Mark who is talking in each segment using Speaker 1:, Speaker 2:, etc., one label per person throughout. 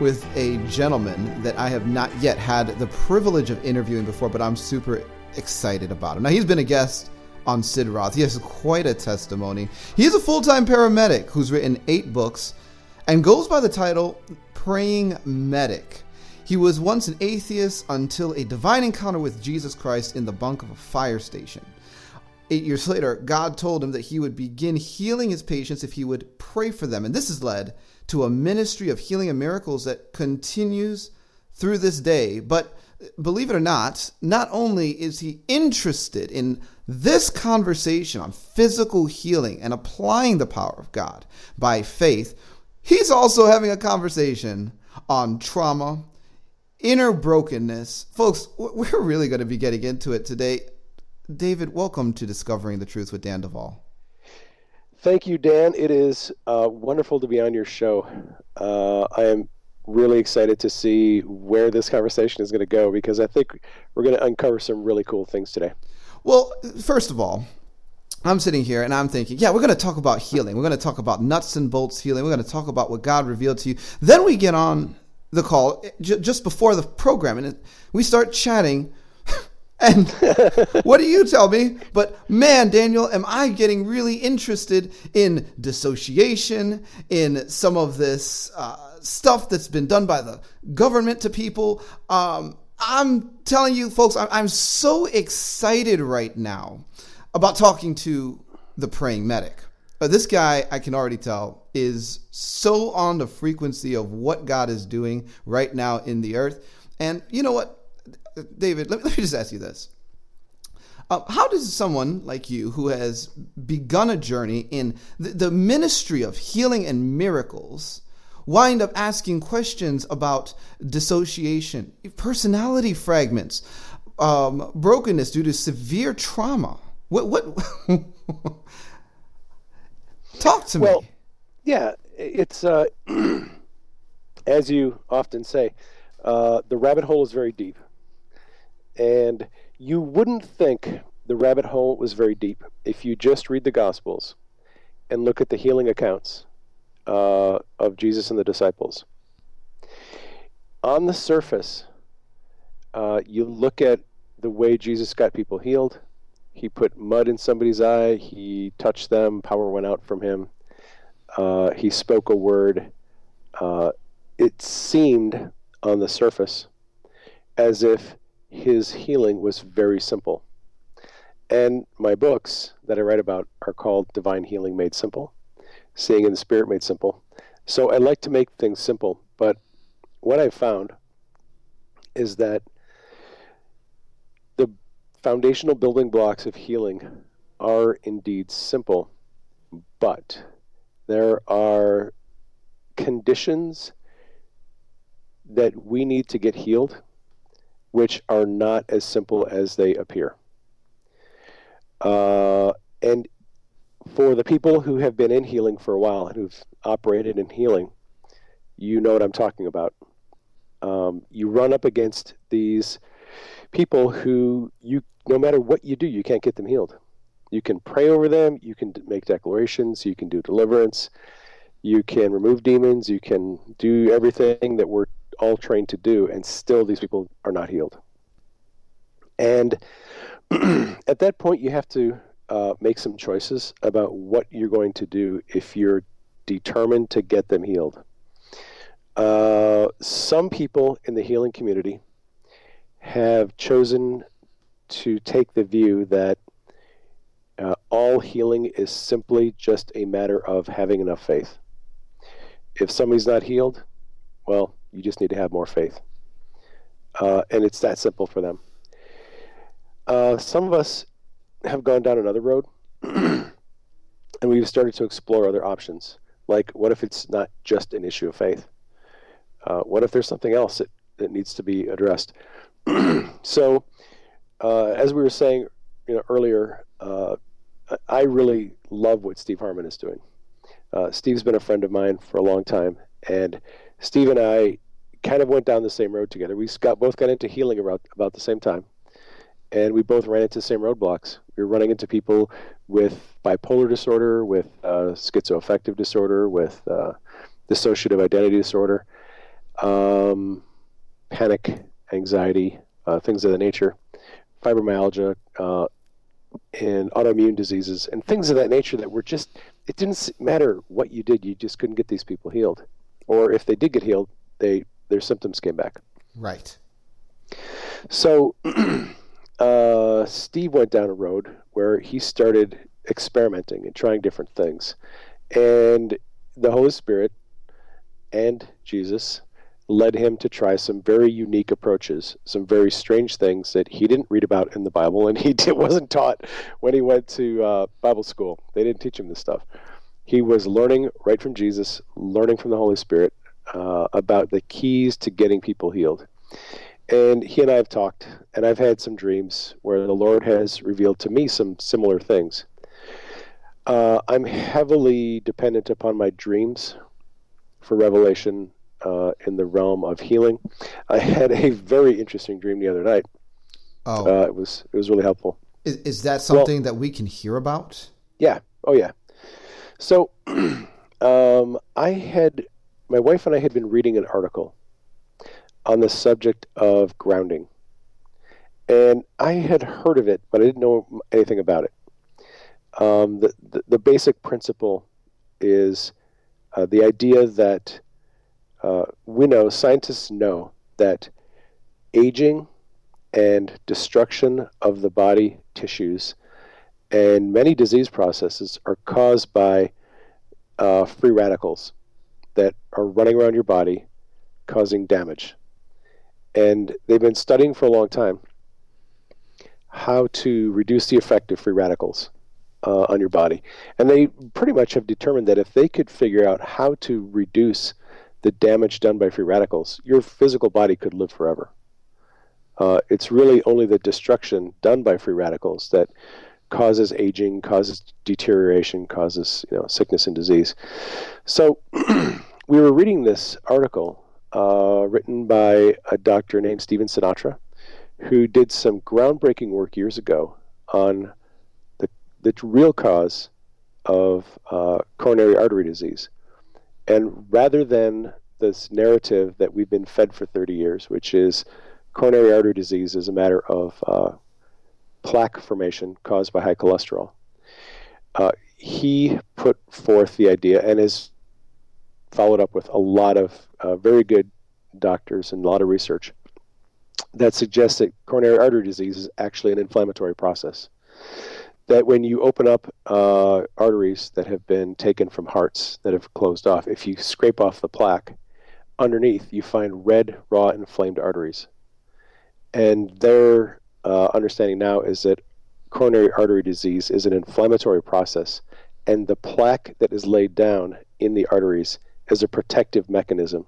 Speaker 1: with a gentleman that I have not yet had the privilege of interviewing before, but I'm super excited about him. Now, he's been a guest on Sid Roth. He has quite a testimony. He is a full time paramedic who's written eight books and goes by the title Praying Medic. He was once an atheist until a divine encounter with Jesus Christ in the bunk of a fire station. Eight years later, God told him that he would begin healing his patients if he would pray for them. And this has led to a ministry of healing and miracles that continues through this day. But believe it or not, not only is he interested in this conversation on physical healing and applying the power of God by faith, he's also having a conversation on trauma, inner brokenness. Folks, we're really going to be getting into it today. David, welcome to Discovering the Truth with Dan Duval.
Speaker 2: Thank you, Dan. It is uh, wonderful to be on your show. Uh, I am really excited to see where this conversation is going to go because I think we're going to uncover some really cool things today.
Speaker 1: Well, first of all, I'm sitting here and I'm thinking, yeah, we're going to talk about healing. We're going to talk about nuts and bolts healing. We're going to talk about what God revealed to you. Then we get on the call just before the program and we start chatting and what do you tell me? But man, Daniel, am I getting really interested in dissociation, in some of this uh, stuff that's been done by the government to people? Um, I'm telling you, folks, I'm so excited right now about talking to the praying medic. Uh, this guy, I can already tell, is so on the frequency of what God is doing right now in the earth. And you know what? David, let me, let me just ask you this. Uh, how does someone like you, who has begun a journey in the, the ministry of healing and miracles, wind up asking questions about dissociation, personality fragments, um, brokenness due to severe trauma? What? What? Talk to me
Speaker 2: well,
Speaker 1: me.
Speaker 2: Yeah, it's uh, as you often say, uh, the rabbit hole is very deep. And you wouldn't think the rabbit hole was very deep if you just read the Gospels and look at the healing accounts uh, of Jesus and the disciples. On the surface, uh, you look at the way Jesus got people healed. He put mud in somebody's eye, he touched them, power went out from him. Uh, he spoke a word. Uh, it seemed on the surface as if his healing was very simple. And my books that I write about are called Divine Healing Made Simple, Seeing in the Spirit Made Simple. So I like to make things simple, but what I've found is that the foundational building blocks of healing are indeed simple, but there are conditions that we need to get healed which are not as simple as they appear. Uh, and for the people who have been in healing for a while and who've operated in healing, you know what I'm talking about. Um, you run up against these people who you, no matter what you do, you can't get them healed. You can pray over them, you can make declarations, you can do deliverance, you can remove demons, you can do everything that we're all trained to do, and still these people are not healed. And at that point, you have to uh, make some choices about what you're going to do if you're determined to get them healed. Uh, some people in the healing community have chosen to take the view that uh, all healing is simply just a matter of having enough faith. If somebody's not healed, well, you just need to have more faith. Uh, and it's that simple for them. Uh, some of us have gone down another road, and we've started to explore other options. Like, what if it's not just an issue of faith? Uh, what if there's something else that, that needs to be addressed? so, uh, as we were saying, you know, earlier, uh, I really love what Steve Harmon is doing. Uh, Steve's been a friend of mine for a long time, and Steve and I kind of went down the same road together. We got both got into healing about about the same time, and we both ran into the same roadblocks. We were running into people with bipolar disorder, with uh, schizoaffective disorder, with uh, dissociative identity disorder, um, panic, anxiety, uh, things of the nature, fibromyalgia, uh, and autoimmune diseases, and things of that nature that were just, it didn't matter what you did, you just couldn't get these people healed. Or if they did get healed, they their symptoms came back.
Speaker 1: Right.
Speaker 2: So uh, Steve went down a road where he started experimenting and trying different things. And the Holy Spirit and Jesus led him to try some very unique approaches, some very strange things that he didn't read about in the Bible and he did, wasn't taught when he went to uh, Bible school. They didn't teach him this stuff. He was learning right from Jesus, learning from the Holy Spirit uh, about the keys to getting people healed. And he and I have talked, and I've had some dreams where the Lord has revealed to me some similar things. Uh, I'm heavily dependent upon my dreams for revelation uh, in the realm of healing. I had a very interesting dream the other night.
Speaker 1: Oh,
Speaker 2: uh, it was it was really helpful.
Speaker 1: Is, is that something well, that we can hear about?
Speaker 2: Yeah. Oh yeah. So, um, I had my wife and I had been reading an article on the subject of grounding. And I had heard of it, but I didn't know anything about it. Um, the, the, the, basic principle is uh, the idea that uh, we know, scientists know, that aging and destruction of the body tissues and many disease processes are caused by uh, free radicals that are running around your body causing damage and they've been studying for a long time how to reduce the effect of free radicals uh, on your body. And they pretty much have determined that if they could figure out how to reduce the damage done by free radicals, your physical body could live forever. Uh, it's really only the destruction done by free radicals that causes aging, causes deterioration, causes you know sickness and disease. So we were reading this article uh, written by a doctor named Stephen Sinatra, who did some groundbreaking work years ago on the, the real cause of uh, coronary artery disease. And rather than this narrative that we've been fed for 30 years, which is coronary artery disease is a matter of uh, plaque formation caused by high cholesterol, uh, he put forth the idea and has followed up with a lot of uh, very good doctors and a lot of research that suggests that coronary artery disease is actually an inflammatory process. That when you open up uh, arteries that have been taken from hearts that have closed off, if you scrape off the plaque, underneath you find red, raw, inflamed arteries. And they're uh, understanding now is that coronary artery disease is an inflammatory process, and the plaque that is laid down in the arteries is a protective mechanism.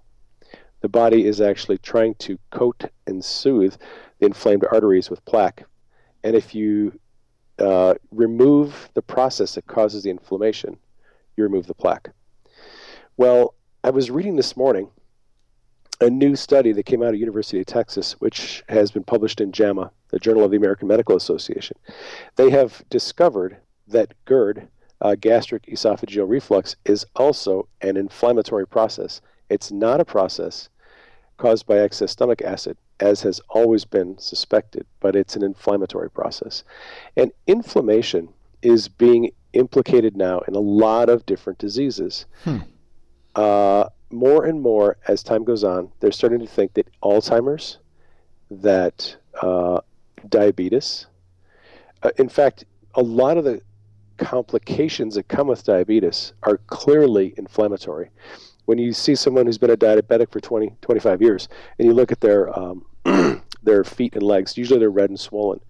Speaker 2: The body is actually trying to coat and soothe the inflamed arteries with plaque. And if you uh, remove the process that causes the inflammation, you remove the plaque. Well, I was reading this morning a new study that came out of University of Texas, which has been published in JAMA, the Journal of the American Medical Association. They have discovered that GERD, uh, gastric esophageal reflux, is also an inflammatory process. It's not a process caused by excess stomach acid, as has always been suspected, but it's an inflammatory process. And inflammation is being implicated now in a lot of different diseases. Hmm. Uh, more and more as time goes on, they're starting to think that Alzheimer's, that uh, diabetes, uh, in fact, a lot of the complications that come with diabetes are clearly inflammatory. When you see someone who's been a diabetic for 20, 25 years, and you look at their um, their feet and legs, usually they're red and swollen,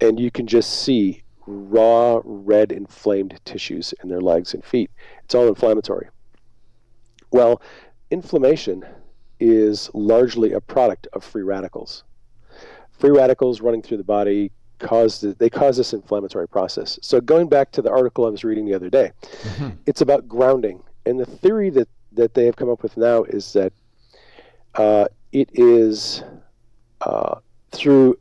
Speaker 2: and you can just see raw red inflamed tissues in their legs and feet. It's all inflammatory. Well, inflammation is largely a product of free radicals. Free radicals running through the body cause the, they cause this inflammatory process. So going back to the article I was reading the other day, mm-hmm. it's about grounding, and the theory that that they have come up with now is that uh, it is uh, through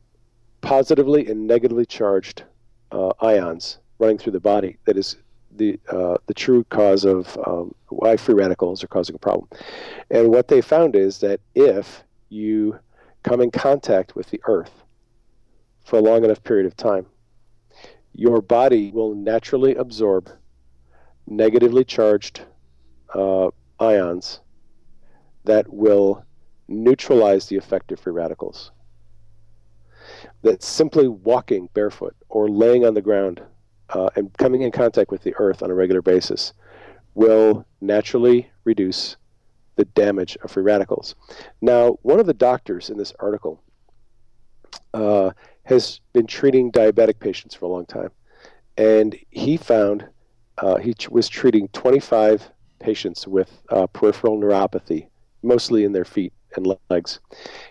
Speaker 2: positively and negatively charged uh, ions running through the body that is the uh, the true cause of um, why free radicals are causing a problem. And what they found is that if you come in contact with the earth for a long enough period of time, your body will naturally absorb negatively charged uh, ions that will neutralize the effect of free radicals. That simply walking barefoot or laying on the ground uh, and coming in contact with the earth on a regular basis will naturally reduce the damage of free radicals. Now, one of the doctors in this article uh, has been treating diabetic patients for a long time, and he found uh, he was treating 25 patients with uh, peripheral neuropathy, mostly in their feet and legs.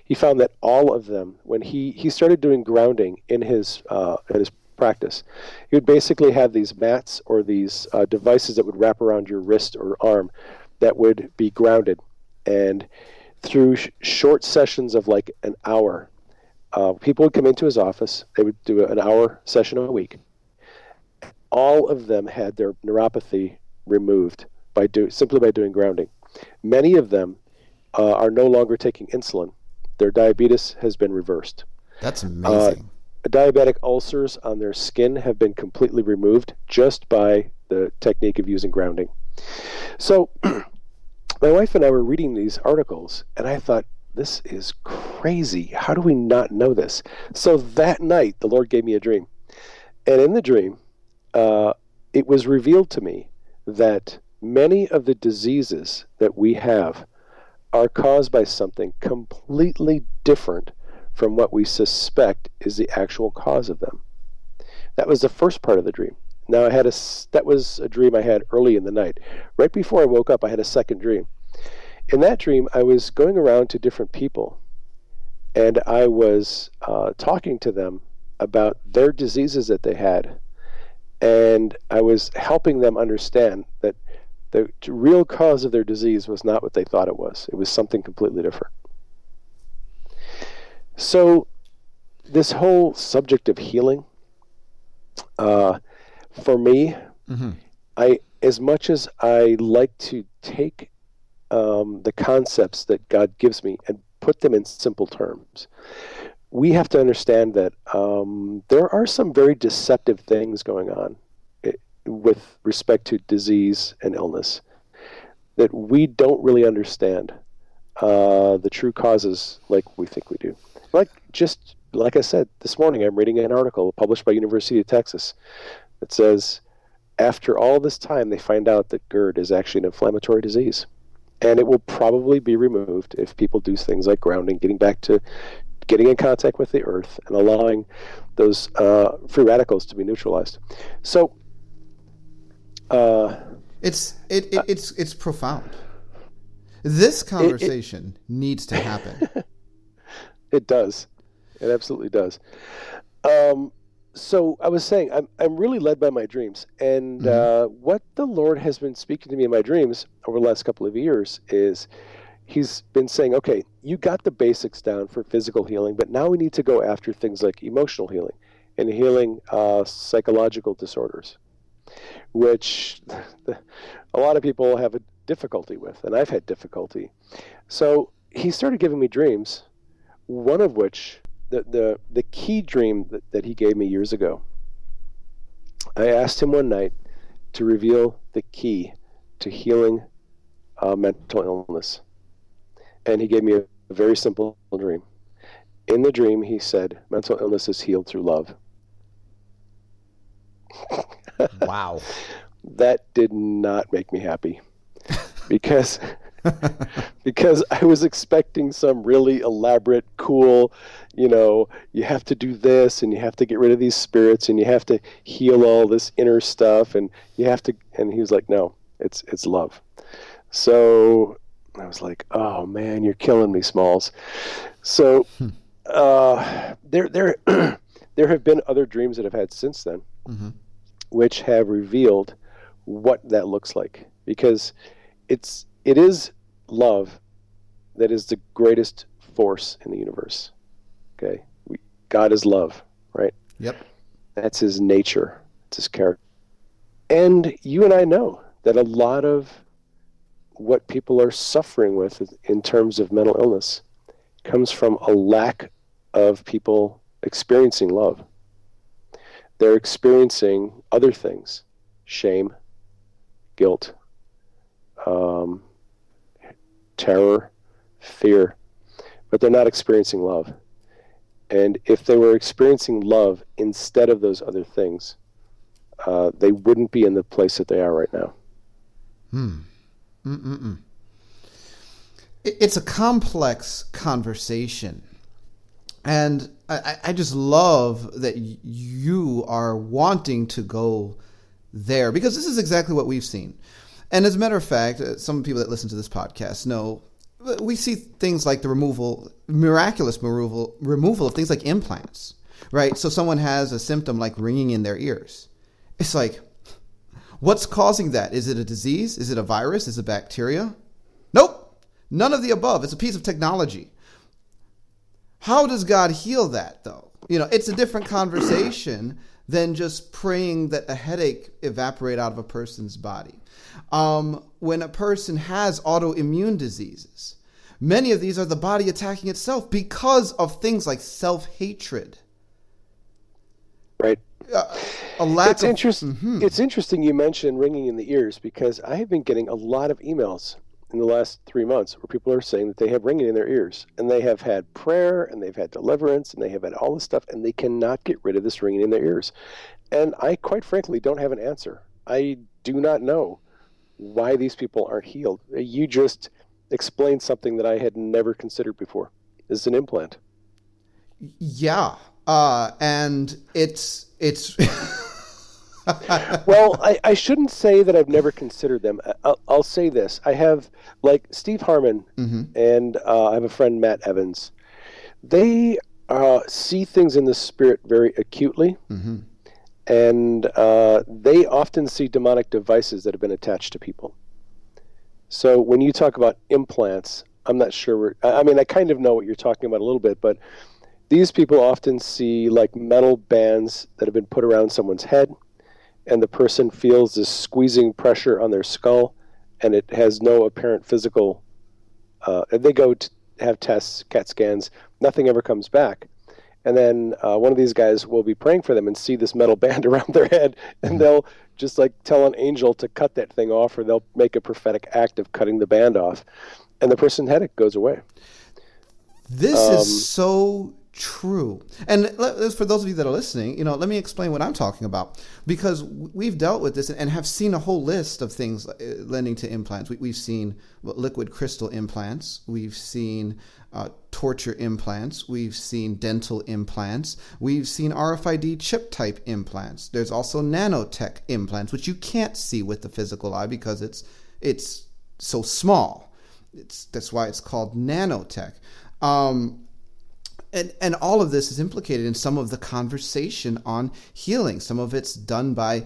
Speaker 2: He found that all of them, when he, he started doing grounding in his uh, in his practice. You would basically have these mats or these uh, devices that would wrap around your wrist or arm that would be grounded. And through sh- short sessions of like an hour, uh, people would come into his office. They would do an hour session a week. All of them had their neuropathy removed by do- simply by doing grounding. Many of them uh, are no longer taking insulin. Their diabetes has been reversed.
Speaker 1: That's amazing. Uh,
Speaker 2: diabetic ulcers on their skin have been completely removed just by the technique of using grounding. So, my wife and I were reading these articles, and I thought, this is crazy. How do we not know this? So that night, the Lord gave me a dream. And in the dream, uh, it was revealed to me that many of the diseases that we have are caused by something completely different from what we suspect is the actual cause of them. That was the first part of the dream. Now I had a that was a dream I had early in the night. Right before I woke up, I had a second dream. In that dream, I was going around to different people, and I was uh, talking to them about their diseases that they had, and I was helping them understand that the real cause of their disease was not what they thought it was. It was something completely different. So, this whole subject of healing, uh, for me, mm-hmm. I as much as I like to take um, the concepts that God gives me and put them in simple terms, we have to understand that um, there are some very deceptive things going on eh, with respect to disease and illness that we don't really understand uh, the true causes like we think we do like just like I said this morning, I'm reading an article published by University of Texas that says after all this time, they find out that GERD is actually an inflammatory disease, and it will probably be removed if people do things like grounding, getting back to getting in contact with the earth and allowing those uh, free radicals to be neutralized. So, uh,
Speaker 1: it's it, it, it's it's profound. This conversation it, it, needs to happen.
Speaker 2: it does. It absolutely does. Um, so I was saying I'm I'm really led by my dreams, and mm-hmm. uh, what the Lord has been speaking to me in my dreams over the last couple of years is He's been saying, okay, you got the basics down for physical healing, but now we need to go after things like emotional healing and healing uh, psychological disorders, which a lot of people have a difficulty with, and I've had difficulty. So he started giving me dreams, one of which the the, the key dream that, that he gave me years ago. I asked him one night to reveal the key to healing uh, mental illness. And he gave me a, a very simple dream. In the dream, he said, mental illness is healed through love.
Speaker 1: wow.
Speaker 2: that did not make me happy because because I was expecting some really elaborate, cool, you know, you have to do this and you have to get rid of these spirits and you have to heal all this inner stuff and you have to and he was like, No, it's it's love. So I was like, Oh man, you're killing me, Smalls. So hmm. uh there there there have been other dreams that I've had since then, mm-hmm. which have revealed what that looks like. Because it's it is love that is the greatest force in the universe. Okay, we, God is love, right?
Speaker 1: Yep.
Speaker 2: That's His nature. It's His character. And you and I know that a lot of what people are suffering with in terms of mental illness comes from a lack of people experiencing love. They're experiencing other things shame, guilt, um, terror, fear, but they're not experiencing love. And if they were experiencing love instead of those other things, uh, they wouldn't be in the place that they are right now.
Speaker 1: Hmm. Mm-mm-mm. It's a complex conversation. And I, I just love that you are wanting to go there because this is exactly what we've seen. And as a matter of fact, uh, some people that listen to this podcast know uh, we see things like the removal, miraculous removal, removal of things like implants, right? So someone has a symptom like ringing in their ears. It's like, what's causing that? Is it a disease? Is it a virus? Is it bacteria? Nope. None of the above. It's a piece of technology. How does God heal that, though? You know, it's a different conversation than just praying that a headache evaporate out of a person's body um, when a person has autoimmune diseases. Many of these are the body attacking itself because of things like self hatred.
Speaker 2: Right.
Speaker 1: Uh, a lack
Speaker 2: it's,
Speaker 1: of,
Speaker 2: interest, mm-hmm. it's interesting you mentioned ringing in the ears because I have been getting a lot of emails in the last three months where people are saying that they have ringing in their ears and they have had prayer and they've had deliverance and they have had all this stuff and they cannot get rid of this ringing in their ears. And I quite frankly don't have an answer. I do not know why these people aren't healed. You just explained something that I had never considered before. This is an implant.
Speaker 1: Yeah, uh, and it's it's.
Speaker 2: well, I, I shouldn't say that I've never considered them. I'll, I'll say this: I have like Steve Harmon mm-hmm. and uh, I have a friend Matt Evans. They uh, see things in the spirit very acutely. Mm-hmm and uh, they often see demonic devices that have been attached to people. So when you talk about implants, I'm not sure. I mean, I kind of know what you're talking about a little bit, but these people often see like metal bands that have been put around someone's head, and the person feels this squeezing pressure on their skull, and it has no apparent physical. Uh, they go to have tests, CAT scans, nothing ever comes back and then uh, one of these guys will be praying for them and see this metal band around their head and mm-hmm. they'll just like tell an angel to cut that thing off or they'll make a prophetic act of cutting the band off and the person's headache goes away
Speaker 1: this um, is so true. And for those of you that are listening, you know, let me explain what I'm talking about because we've dealt with this and have seen a whole list of things uh, lending to implants. We, have seen liquid crystal implants. We've seen uh, torture implants. We've seen dental implants. We've seen RFID chip type implants. There's also nanotech implants, which you can't see with the physical eye because it's it's so small. It's that's why it's called nanotech. Um, and and all of this is implicated in some of the conversation on healing. Some of it's done by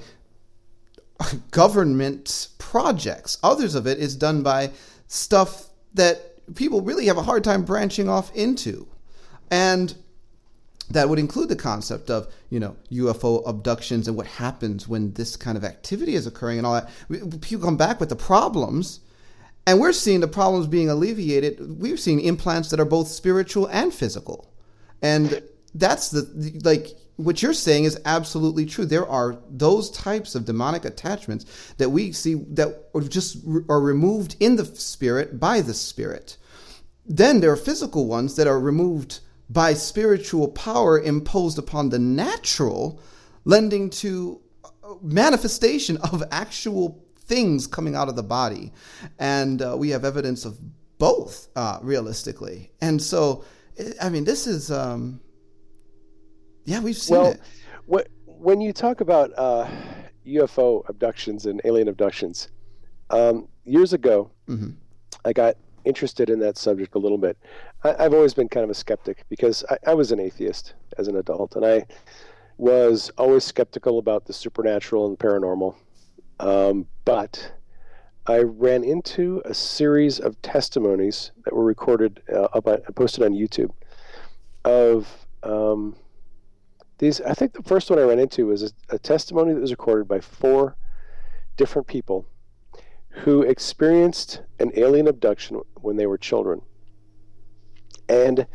Speaker 1: government projects. Others of it is done by stuff that people really have a hard time branching off into. And that would include the concept of, you know, UFO abductions and what happens when this kind of activity is occurring and all that. People come back with the problems and we're seeing the problems being alleviated. We've seen implants that are both spiritual and physical. And that's the like what you're saying is absolutely true. There are those types of demonic attachments that we see that are just are removed in the spirit by the spirit. Then there are physical ones that are removed by spiritual power imposed upon the natural, lending to manifestation of actual things coming out of the body. And uh, we have evidence of both, uh, realistically. And so I mean, this is, um, yeah, we've seen well, it.
Speaker 2: What, when you talk about uh, UFO abductions and alien abductions, um, years ago, mm-hmm. I got interested in that subject a little bit. I, have always been kind of a skeptic because I, I, was an atheist as an adult, and I was always skeptical about the supernatural and the paranormal. Um, but I ran into a series of testimonies that were recorded uh, on, posted on YouTube of um, these. I think the first one I ran into was a, a testimony that was recorded by four different people who experienced an alien abduction when they were children. And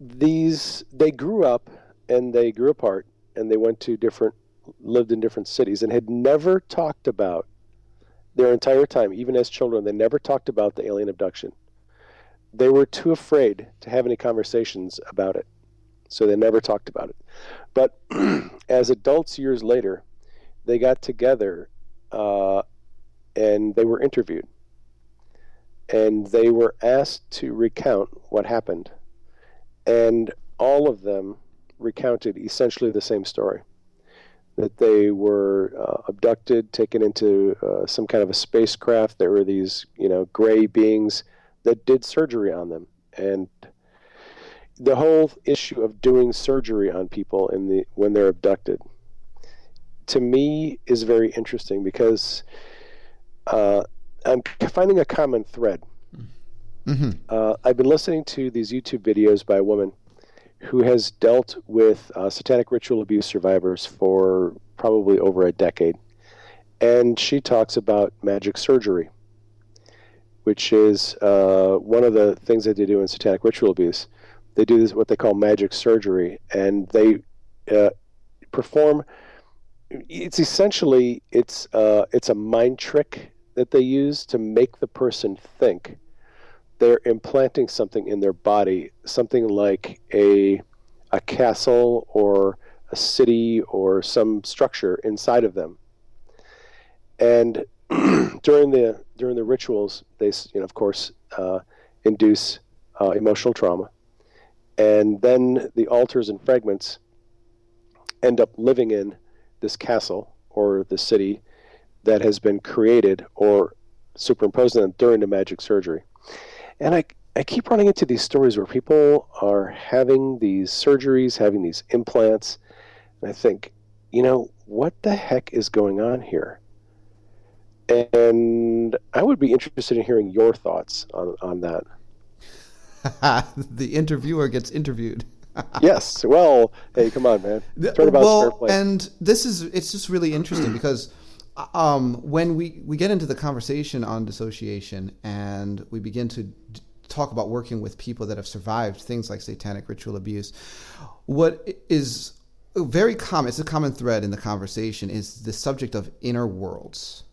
Speaker 2: these, they grew up and they grew apart and they went to different, lived in different cities and had never talked about their entire time, even as children, they never talked about the alien abduction. They were too afraid to have any conversations about it, so they never talked about it. But as adults years later, they got together uh, and they were interviewed. And they were asked to recount what happened. And all of them recounted essentially the same story that they were uh, abducted, taken into uh, some kind of a spacecraft. There were these, you know, gray beings that did surgery on them, and the whole issue of doing surgery on people in the when they're abducted, to me, is very interesting because uh, I'm finding a common thread. Mm-hmm. Uh, I've been listening to these YouTube videos by a woman who has dealt with uh, satanic ritual abuse survivors for probably over a decade. And she talks about magic surgery, which is uh, one of the things that they do in satanic ritual abuse. They do this, what they call magic surgery, and they uh, perform. It's essentially it's uh, it's a mind trick that they use to make the person think they're implanting something in their body, something like a a castle or a city or some structure inside of them. And during the during the rituals, they you know of course uh, induce uh, emotional trauma, and then the alters and fragments end up living in this castle or the city that has been created or superimposed on them during the magic surgery. And I, I keep running into these stories where people are having these surgeries, having these implants, and I think, you know, what the heck is going on here? And I would be interested in hearing your thoughts on, on that.
Speaker 1: the interviewer gets interviewed.
Speaker 2: yes. Well, hey, come on, man.
Speaker 1: Turn about well, and this is it's just really interesting because um, when we, we get into the conversation on dissociation and we begin to d- talk about working with people that have survived things like satanic ritual abuse, what is very common, it's a common thread in the conversation, is the subject of inner worlds.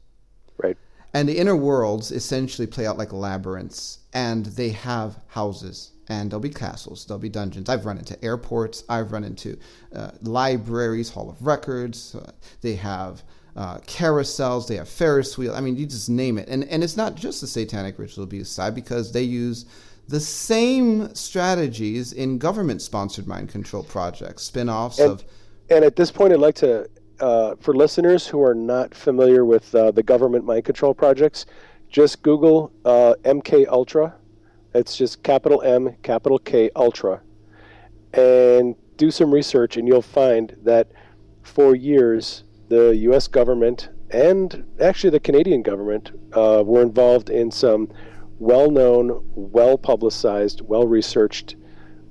Speaker 2: Right.
Speaker 1: And the inner worlds essentially play out like labyrinths, and they have houses and there'll be castles, there'll be dungeons. I've run into airports, I've run into uh, libraries, Hall of Records. Uh, they have uh, carousels, they have Ferris wheel. I mean, you just name it. And and it's not just the satanic ritual abuse side because they use the same strategies in government-sponsored mind control projects, spin-offs
Speaker 2: and,
Speaker 1: of.
Speaker 2: And at this point, I'd like to, uh, for listeners who are not familiar with uh, the government mind control projects, just Google uh, MK Ultra. It's just capital M, capital K Ultra, and do some research, and you'll find that for years the U.S. government and actually the Canadian government uh, were involved in some well-known, well-publicized, well-researched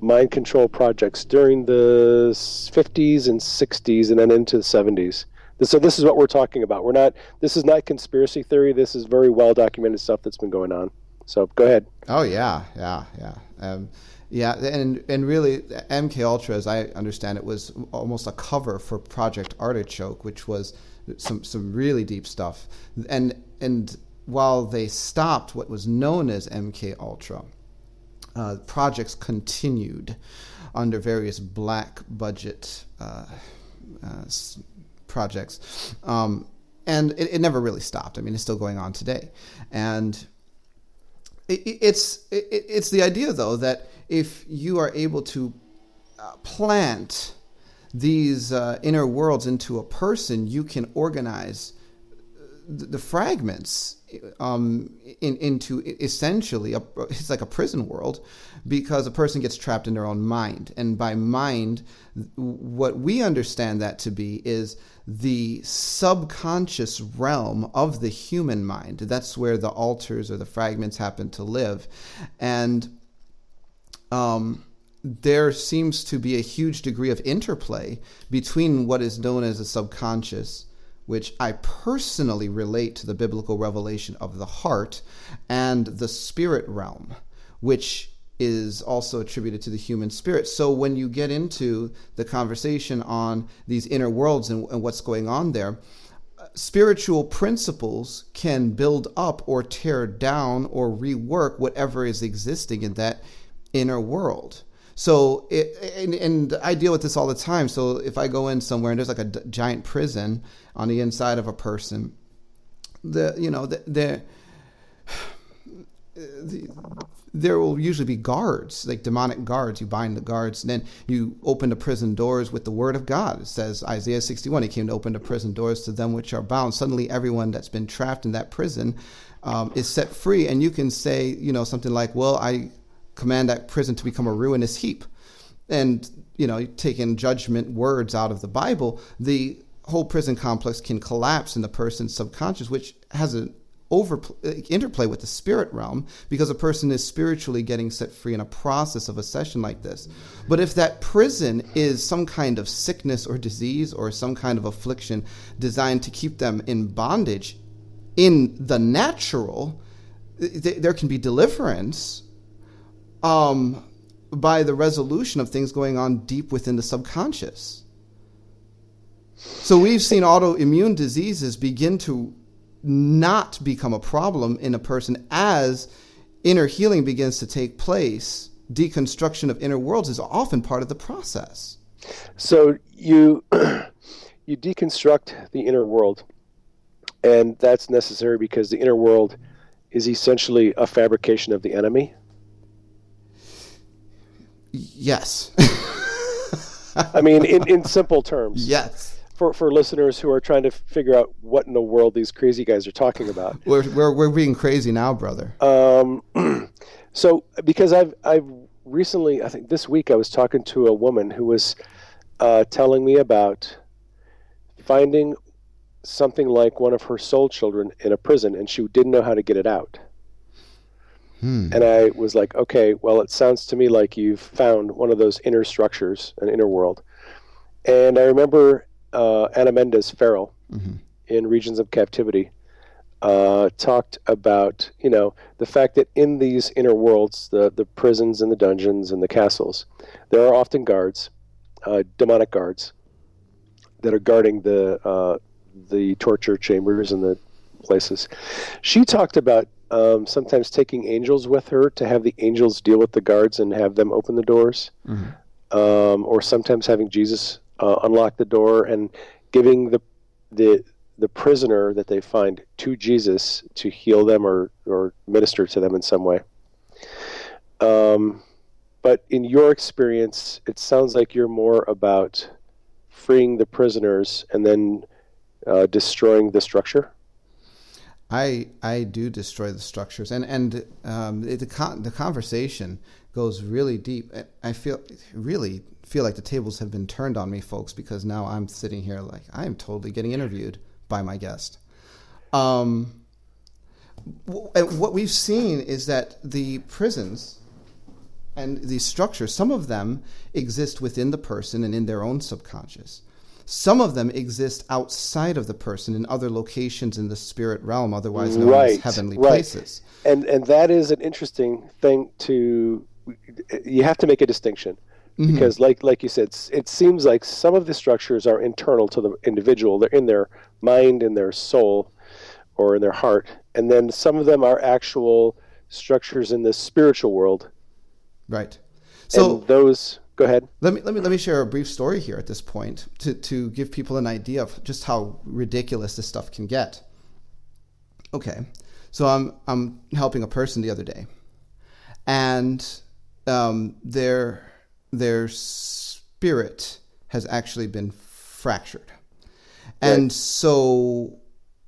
Speaker 2: mind control projects during the 50s and 60s and then into the 70s. So this is what we're talking about. We're not. This is not conspiracy theory. This is very well documented stuff that's been going on. So go ahead.
Speaker 1: Oh yeah, yeah, yeah, um, yeah. And and really, MK Ultra, as I understand it, was almost a cover for Project Artichoke, which was some some really deep stuff. And and while they stopped what was known as MK Ultra, uh, projects continued under various black budget uh, uh, projects. Um, and it, it, never really stopped. I mean, it's still going on today. And it's, it's the idea, though, that if you are able to uh, plant these uh, inner worlds into a person, you can organize the, the fragments um, in, into essentially a, it's like a prison world because a person gets trapped in their own mind. And by mind what we understand that to be is the subconscious realm of the human mind. That's where the alters or the fragments happen to live. And um, there seems to be a huge degree of interplay between what is known as the subconscious which I personally relate to the biblical revelation of the heart, and the spirit realm, which is also attributed to the human spirit. So when you get into the conversation on these inner worlds and, and what's going on there, spiritual principles can build up or tear down or rework whatever is existing in that inner world. So, it, and, and, I deal with this all the time. So, if I go in somewhere and there's like a d- giant prison on the inside of a person, the you know the, the, the there will usually be guards, like demonic guards. You bind the guards, and then you open the prison doors with the word of God. It says Isaiah 61, He came to open the prison doors to them which are bound. Suddenly, everyone that's been trapped in that prison um, is set free, and you can say, you know, something like, "Well, I command that prison to become a ruinous heap. And, you know, taking judgment words out of the Bible, the whole prison complex can collapse in the person's subconscious, which has an over interplay with the spirit realm because a person is spiritually getting set free in a process of a session like this. But if that prison is some kind of sickness or disease or some kind of affliction designed to keep them in bondage, in the natural, th- there can be deliverance um, by the resolution of things going on deep within the subconscious. So we've seen autoimmune diseases begin to not become a problem in a person as inner healing begins to take place. Deconstruction of inner worlds is often part of the process.
Speaker 2: So you you deconstruct the inner world, and that's necessary because the inner world is essentially a fabrication of the enemy.
Speaker 1: Yes.
Speaker 2: I mean, in, in simple terms.
Speaker 1: Yes.
Speaker 2: For, for listeners who are trying to figure out what in the world these crazy guys are talking about.
Speaker 1: We're, we're, we're being crazy now, brother.
Speaker 2: Um, so, because I've, I've recently, I think this week, I was talking to a woman who was uh, telling me about finding something like one of her soul children in a prison, and she didn't know how to get it out. Hmm. And I was like, okay, well, it sounds to me like you've found one of those inner structures, an inner world. And I remember uh, Ana Mendez Ferrell mm-hmm. in Regions of Captivity uh, talked about, you know, the fact that in these inner worlds, the, the prisons and the dungeons and the castles, there are often guards, uh, demonic guards, that are guarding the uh, the torture chambers and the places. She talked about um, sometimes taking angels with her to have the angels deal with the guards and have them open the doors,
Speaker 1: Mm-hmm.
Speaker 2: um, or sometimes having Jesus uh, unlock the door and giving the the the prisoner that they find to Jesus to heal them or or minister to them in some way. Um, but in your experience, it sounds like you're more about freeing the prisoners and then uh, destroying the structure.
Speaker 1: I I do destroy the structures, and and um, it, the con- the conversation goes really deep. I feel really feel like the tables have been turned on me, folks, because now I'm sitting here like I am totally getting interviewed by my guest. Um, what we've seen is that the prisons and these structures, some of them exist within the person and in their own subconscious. Some of them exist outside of the person in other locations in the spirit realm, otherwise known
Speaker 2: Right,
Speaker 1: as heavenly
Speaker 2: right.
Speaker 1: places.
Speaker 2: and and that is an interesting thing to you have to make a distinction
Speaker 1: Mm-hmm.
Speaker 2: because like like you said it seems like some of the structures are internal to the individual they're in their mind in their soul or in their heart and then some of them are actual structures in the spiritual world
Speaker 1: Right. So
Speaker 2: and those go ahead.
Speaker 1: Let me let me let me share a brief story here at this point to to give people an idea of just how ridiculous this stuff can get. Okay, so I'm I'm helping a person the other day, and um, their their spirit has actually been fractured, and so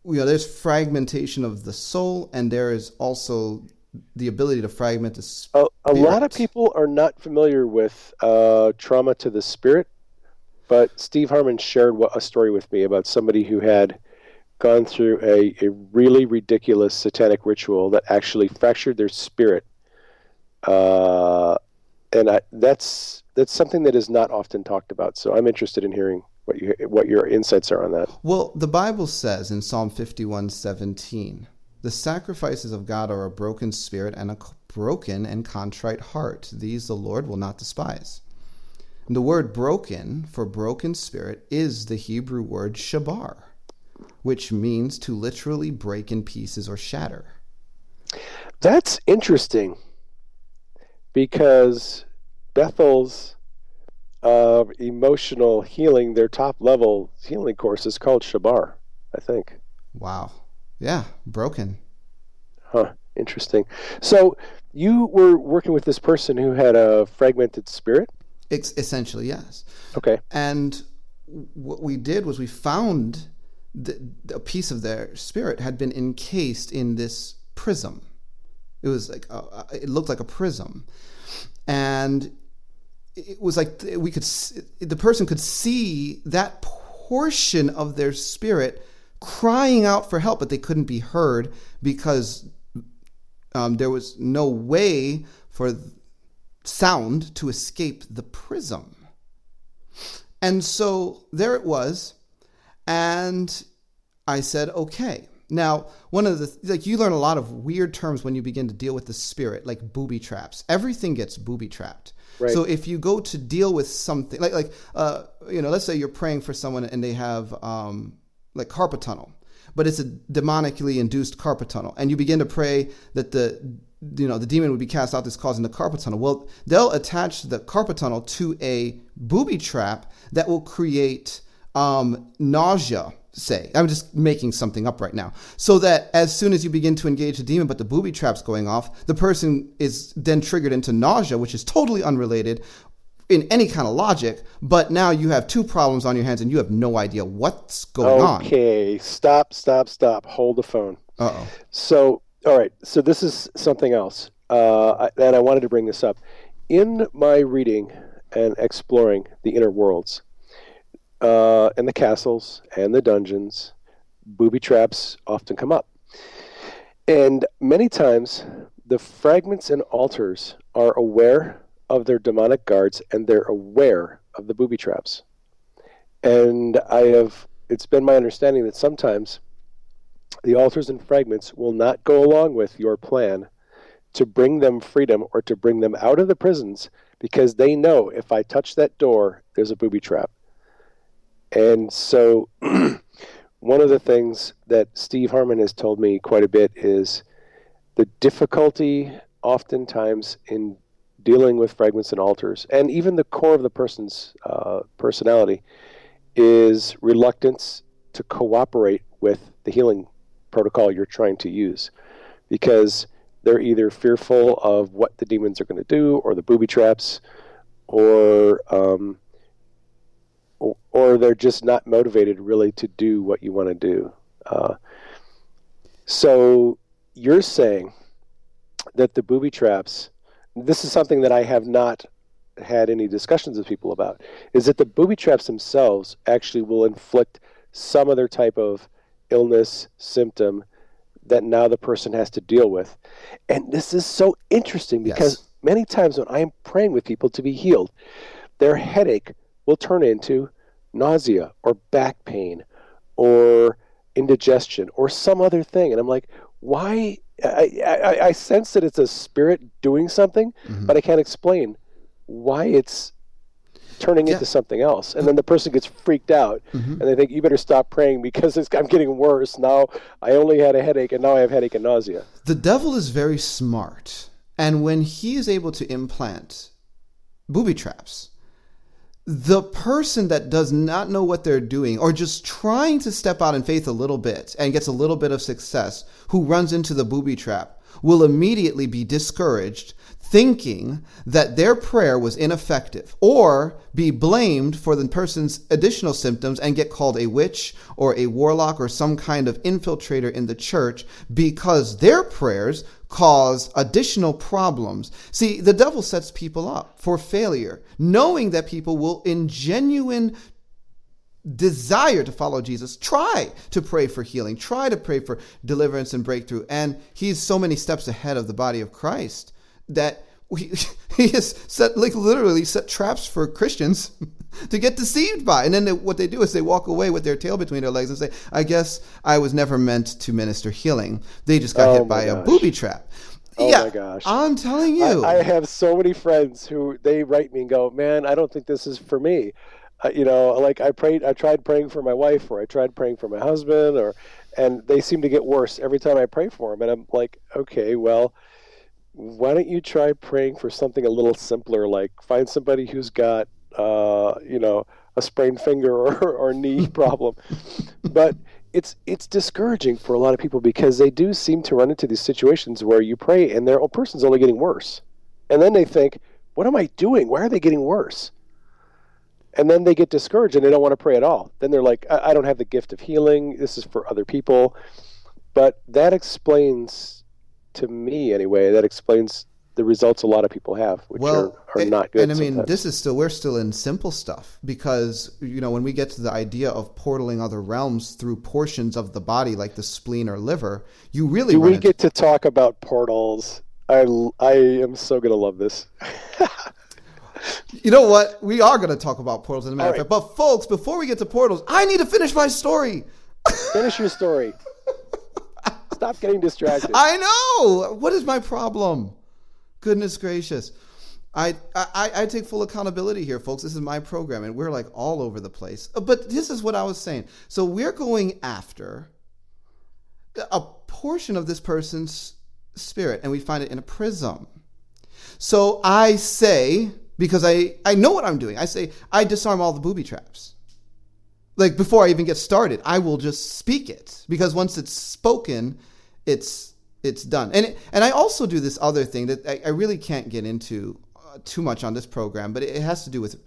Speaker 1: you know there's fragmentation of the soul, and there is also the ability to fragment the spirit.
Speaker 2: a, a lot of people are not familiar with uh, trauma to the spirit, but Steve Harmon shared a story with me about somebody who had gone through a, a really ridiculous satanic ritual that actually fractured their spirit. Uh, and I, that's that's something that is not often talked about. So I'm interested in hearing what you what your insights are on that.
Speaker 1: Well, the Bible says in Psalm 51 17, the sacrifices of God are a broken spirit and a broken and contrite heart. These the Lord will not despise. And the word broken for broken spirit is the Hebrew word shabar, which means to literally break in pieces or shatter.
Speaker 2: That's interesting because Bethel's uh, emotional healing, their top level healing course is called Shabar, I think.
Speaker 1: Wow. Yeah, broken.
Speaker 2: Huh, interesting. So you were working with this person who had a fragmented spirit?
Speaker 1: Ex- essentially, yes.
Speaker 2: Okay.
Speaker 1: And what we did was we found that a piece of their spirit had been encased in this prism. It was like a, it looked like a prism, and it was like we could the person could see that portion of their spirit crying out for help, but they couldn't be heard because um, there was no way for sound to escape the prism. And so there it was. And I said, okay. Now, one of the, like, you learn a lot of weird terms when you begin to deal with the spirit, like booby traps. Everything gets booby trapped.
Speaker 2: Right.
Speaker 1: So if you go to deal with something, like, like, uh, you know, let's say you're praying for someone and they have, um, like carpal tunnel, but it's a demonically induced carpal tunnel. And you begin to pray that the, you know, the demon would be cast out that's causing the carpal tunnel. Well, they'll attach the carpal tunnel to a booby trap that will create um, nausea, say. I'm just making something up right now. So that as soon as you begin to engage the demon, but the booby trap's going off, the person is then triggered into nausea, which is totally unrelated in any kind of logic. But now you have two problems on your hands and you have no idea what's going on.
Speaker 2: Okay, stop, stop, stop. Hold the phone.
Speaker 1: Uh oh.
Speaker 2: So, all right. So this is something else, uh, and I wanted to bring this up. In my reading and exploring the inner worlds, uh, and the castles and the dungeons, booby traps often come up, and many times the fragments and alters are aware of their demonic guards and they're aware of the booby traps. And I have, it's been my understanding that sometimes the alters and fragments will not go along with your plan to bring them freedom or to bring them out of the prisons because they know if I touch that door, there's a booby trap. And so, one of the things that Steve Harmon has told me quite a bit is the difficulty oftentimes in dealing with fragments and alters, and even the core of the person's uh, personality, is reluctance to cooperate with the healing protocol you're trying to use because they're either fearful of what the demons are going to do or the booby traps or um, or, they're just not motivated really to do what you want to do. Uh, so you're saying that the booby traps this is something that i have not had any discussions with people about is that the booby traps themselves actually will inflict some other type of illness symptom that now the person has to deal with. And this is so interesting because yes. many times when I'm praying with people to be healed, their headache will turn into nausea or back pain or indigestion or some other thing. And I'm like, why? I, I, I sense that it's a spirit doing something, mm-hmm. but I can't explain why it's turning yeah. into something else. And then the person gets freaked out mm-hmm. and they think, you better stop praying because I'm getting worse. Now I only had a headache and now I have headache and nausea.
Speaker 1: The devil is very smart. And when he is able to implant booby traps, the person that does not know what they're doing or just trying to step out in faith a little bit and gets a little bit of success, who runs into the booby trap, will immediately be discouraged thinking that their prayer was ineffective or be blamed for the person's additional symptoms and get called a witch or a warlock or some kind of infiltrator in the church because their prayers cause additional problems. See, the devil sets people up for failure, knowing that people will, in genuine desire to follow Jesus, try to pray for healing, try to pray for deliverance and breakthrough. And he's so many steps ahead of the body of Christ that he has set like literally set traps for Christians to get deceived by. And then they, what they do is they walk away with their tail between their legs and say, "I guess I was never meant to minister healing. They just got oh hit by gosh. a booby trap."
Speaker 2: Oh
Speaker 1: yeah,
Speaker 2: my gosh.
Speaker 1: I'm telling you.
Speaker 2: I, I, have so many friends who they write me and go, "Man, I don't think this is for me." Uh, you know, like I prayed I tried praying for my wife or I tried praying for my husband or and they seem to get worse every time I pray for them and I'm like, "Okay, well, why don't you try praying for something a little simpler, like find somebody who's got, uh, you know, a sprained finger or, or knee problem. but it's it's discouraging for a lot of people because they do seem to run into these situations where you pray and their person's only getting worse, and then they think, "What am I doing? Why are they getting worse?" And then they get discouraged and they don't want to pray at all. Then they're like, I, I don't have the gift of healing. This is for other people." But that explains to me anyway, that explains the results a lot of people have, which well, are, are not good.
Speaker 1: And I mean, sometimes. this is still we're still in simple stuff because you know when we get to the idea of portaling other realms through portions of the body like the spleen or liver, you really
Speaker 2: do. we
Speaker 1: into...
Speaker 2: get to talk about portals. I I am so gonna love this.
Speaker 1: you know what? We are gonna talk about portals in a minute, right. but folks, before we get to portals, I need to finish my story.
Speaker 2: Finish your story. Stop getting distracted.
Speaker 1: I know. What is my problem? Goodness gracious. I, I, I take full accountability here, folks. This is my program, and we're like all over the place. Uh, but this is what I was saying. So we're going after a portion of this person's spirit, and we find it in a prism. So I say, because I, I know what I'm doing, I say, I disarm all the booby traps like before I even get started, I will just speak it because once it's spoken, it's it's done. And and I also do this other thing that I, I really can't get into uh, too much on this program, but it, it has to do with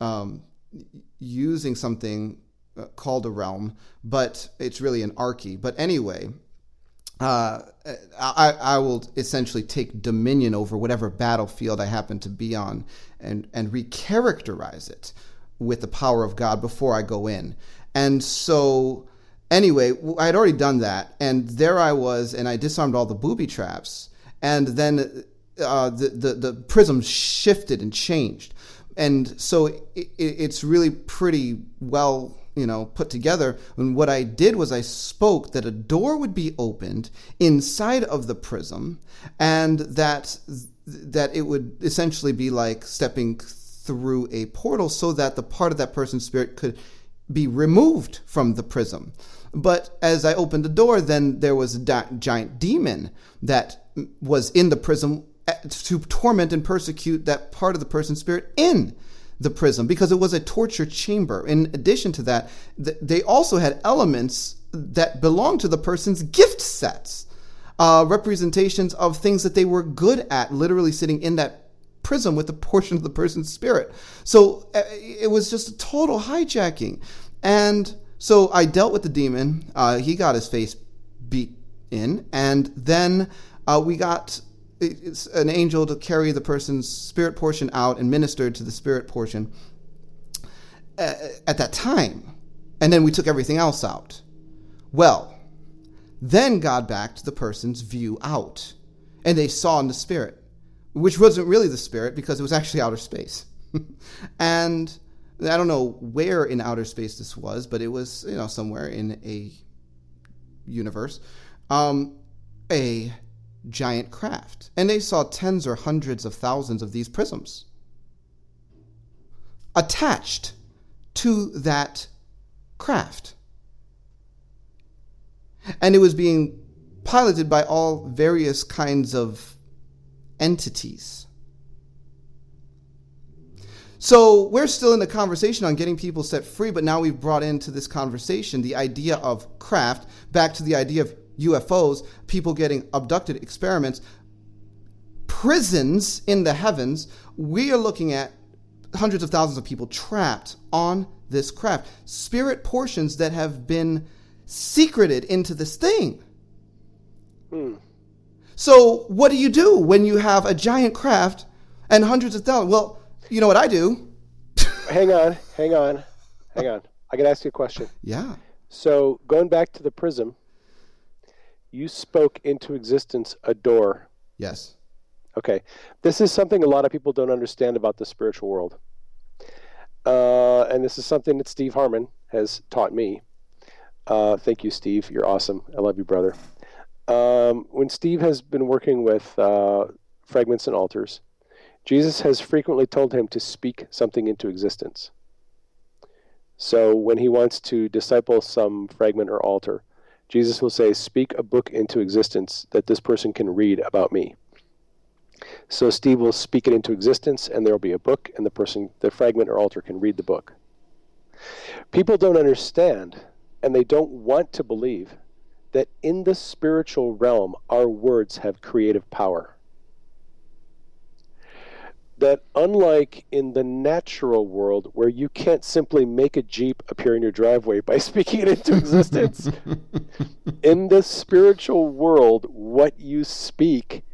Speaker 1: um, using something uh, called a realm, but it's really an archy. But anyway, uh, I, I will essentially take dominion over whatever battlefield I happen to be on and, and recharacterize it with the power of God before I go in. And so, anyway, I had already done that. And there I was, and I disarmed all the booby traps. And then uh, the, the, the prism shifted and changed. And so it, it, it's really pretty well you know put together and what i did was i spoke that a door would be opened inside of the prism and that that it would essentially be like stepping through a portal so that the part of that person's spirit could be removed from the prism. But as I opened the door, then there was a giant demon that was in the prism eh, to torment and persecute that part of the person's spirit in the prism because it was a torture chamber. In addition to that, th- they also had elements that belonged to the person's gift sets, uh, representations of things that they were good at, literally sitting in that prism with a portion of the person's spirit. So uh, it was just a total hijacking. And so I dealt with the demon. Uh, he got his face beat in. And then uh, we got an angel to carry the person's spirit portion out and minister to the spirit portion uh, at that time. And then we took everything else out. Well, then God backed the person's view out. And they saw in the spirit, which wasn't really the spirit because it was actually outer space. and I don't know where in outer space this was, but it was, you know, somewhere in a universe. Um, a giant craft. And they saw tens or hundreds of thousands of these prisms attached to that craft. And it was being piloted by all various kinds of entities. So we're still in the conversation on getting people set free, but now we've brought into this conversation the idea of craft, back to the idea of UFOs, people getting abducted, experiments, prisons in the heavens. We are looking at hundreds of thousands of people trapped on this craft, spirit portions that have been secreted into this thing. Hmm. So, what do you do when you have a giant craft and hundreds of thousands? Well, you know what I do.
Speaker 2: hang on, hang on, hang on. I can ask you a question.
Speaker 1: Yeah.
Speaker 2: So, going back to the prism, you spoke into existence a door.
Speaker 1: Yes.
Speaker 2: Okay. This is something a lot of people don't understand about the spiritual world. Uh, and this is something that Steve Harmon has taught me. Uh, thank you, Steve. You're awesome. I love you, brother. Um, when Steve has been working with uh, fragments and alters, Jesus has frequently told him to speak something into existence. So when he wants to disciple some fragment or alter, Jesus will say, Speak a book into existence that this person can read about me. So Steve will speak it into existence, and there will be a book, and the person, the fragment or alter, can read the book. People don't understand, and they don't want to believe, that in the spiritual realm, our words have creative power. That unlike in the natural world where you can't simply make a jeep appear in your driveway by speaking it into existence in the spiritual world what you speak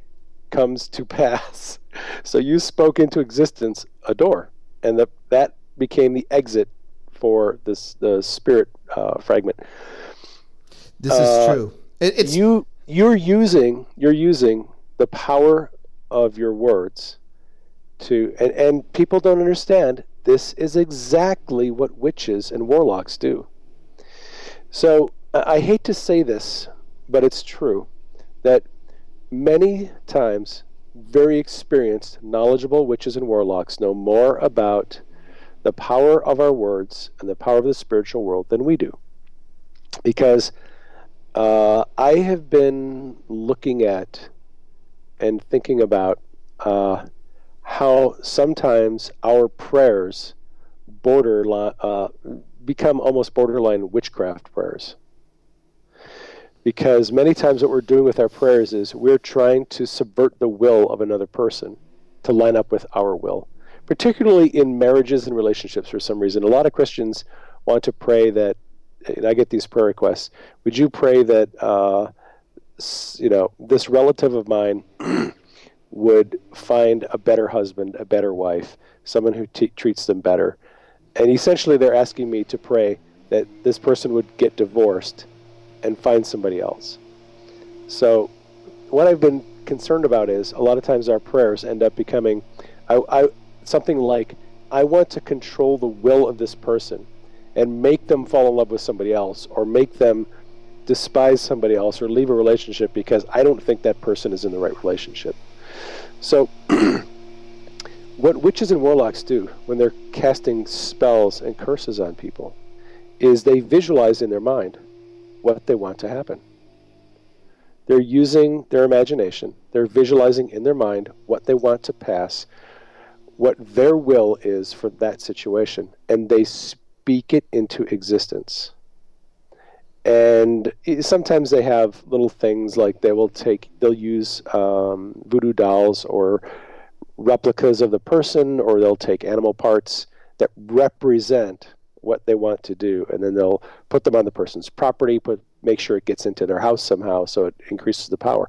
Speaker 2: comes to pass. So you spoke into existence a door and the, that became the exit for this the spirit uh, fragment
Speaker 1: this is uh, true
Speaker 2: it, it's you you're using you're using the power of your words to and, and people don't understand this is exactly what witches and warlocks do. So I hate to say this, but it's true that many times very experienced, knowledgeable witches and warlocks know more about the power of our words and the power of the spiritual world than we do. Because uh, I have been looking at and thinking about uh, how sometimes our prayers uh, become almost borderline witchcraft prayers. Because many times what we're doing with our prayers is we're trying to subvert the will of another person to line up with our will, particularly in marriages and relationships for some reason. A lot of Christians want to pray that, I get these prayer requests, would you pray that, uh, you know, this relative of mine would find a better husband, a better wife, someone who t- treats them better. And essentially, they're asking me to pray that this person would get divorced and find somebody else. So, what I've been concerned about is a lot of times our prayers end up becoming I, I, something like, I want to control the will of this person and make them fall in love with somebody else or make them despise somebody else or leave a relationship because I don't think that person is in the right relationship. So, what witches and warlocks do when they're casting spells and curses on people is they visualize in their mind what they want to happen. They're using their imagination, they're visualizing in their mind what they want to pass, what their will is for that situation, and they speak it into existence. And sometimes they have little things like they will take, they'll use um, voodoo dolls or replicas of the person, or they'll take animal parts that represent what they want to do, and then they'll put them on the person's property, put make sure it gets into their house somehow, so it increases the power.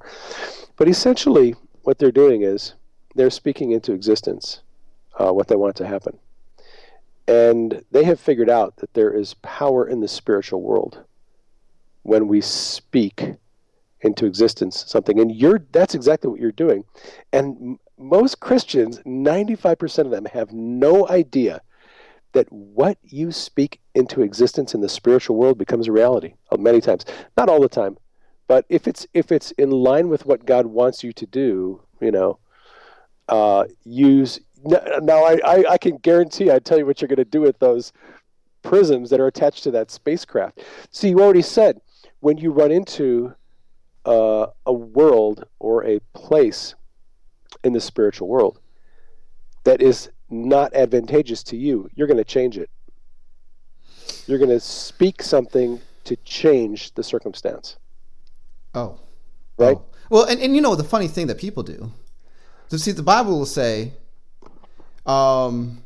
Speaker 2: But essentially, what they're doing is they're speaking into existence uh, what they want to happen, and they have figured out that there is power in the spiritual world when we speak into existence something, and you're that's exactly what you're doing, and most Christians, 95% of them, have no idea that what you speak into existence in the spiritual world becomes a reality many times. Not all the time but if it's if it's in line with what god wants you to do you know uh, use now I, I, I can guarantee i tell you what you're going to do with those prisms that are attached to that spacecraft see you already said when you run into uh, a world or a place in the spiritual world that is not advantageous to you, you're going to change it. You're going to speak something to change the circumstance.
Speaker 1: Oh.
Speaker 2: Right?
Speaker 1: Oh. Well, and, and you know the funny thing that people do. So see, the Bible will say, um,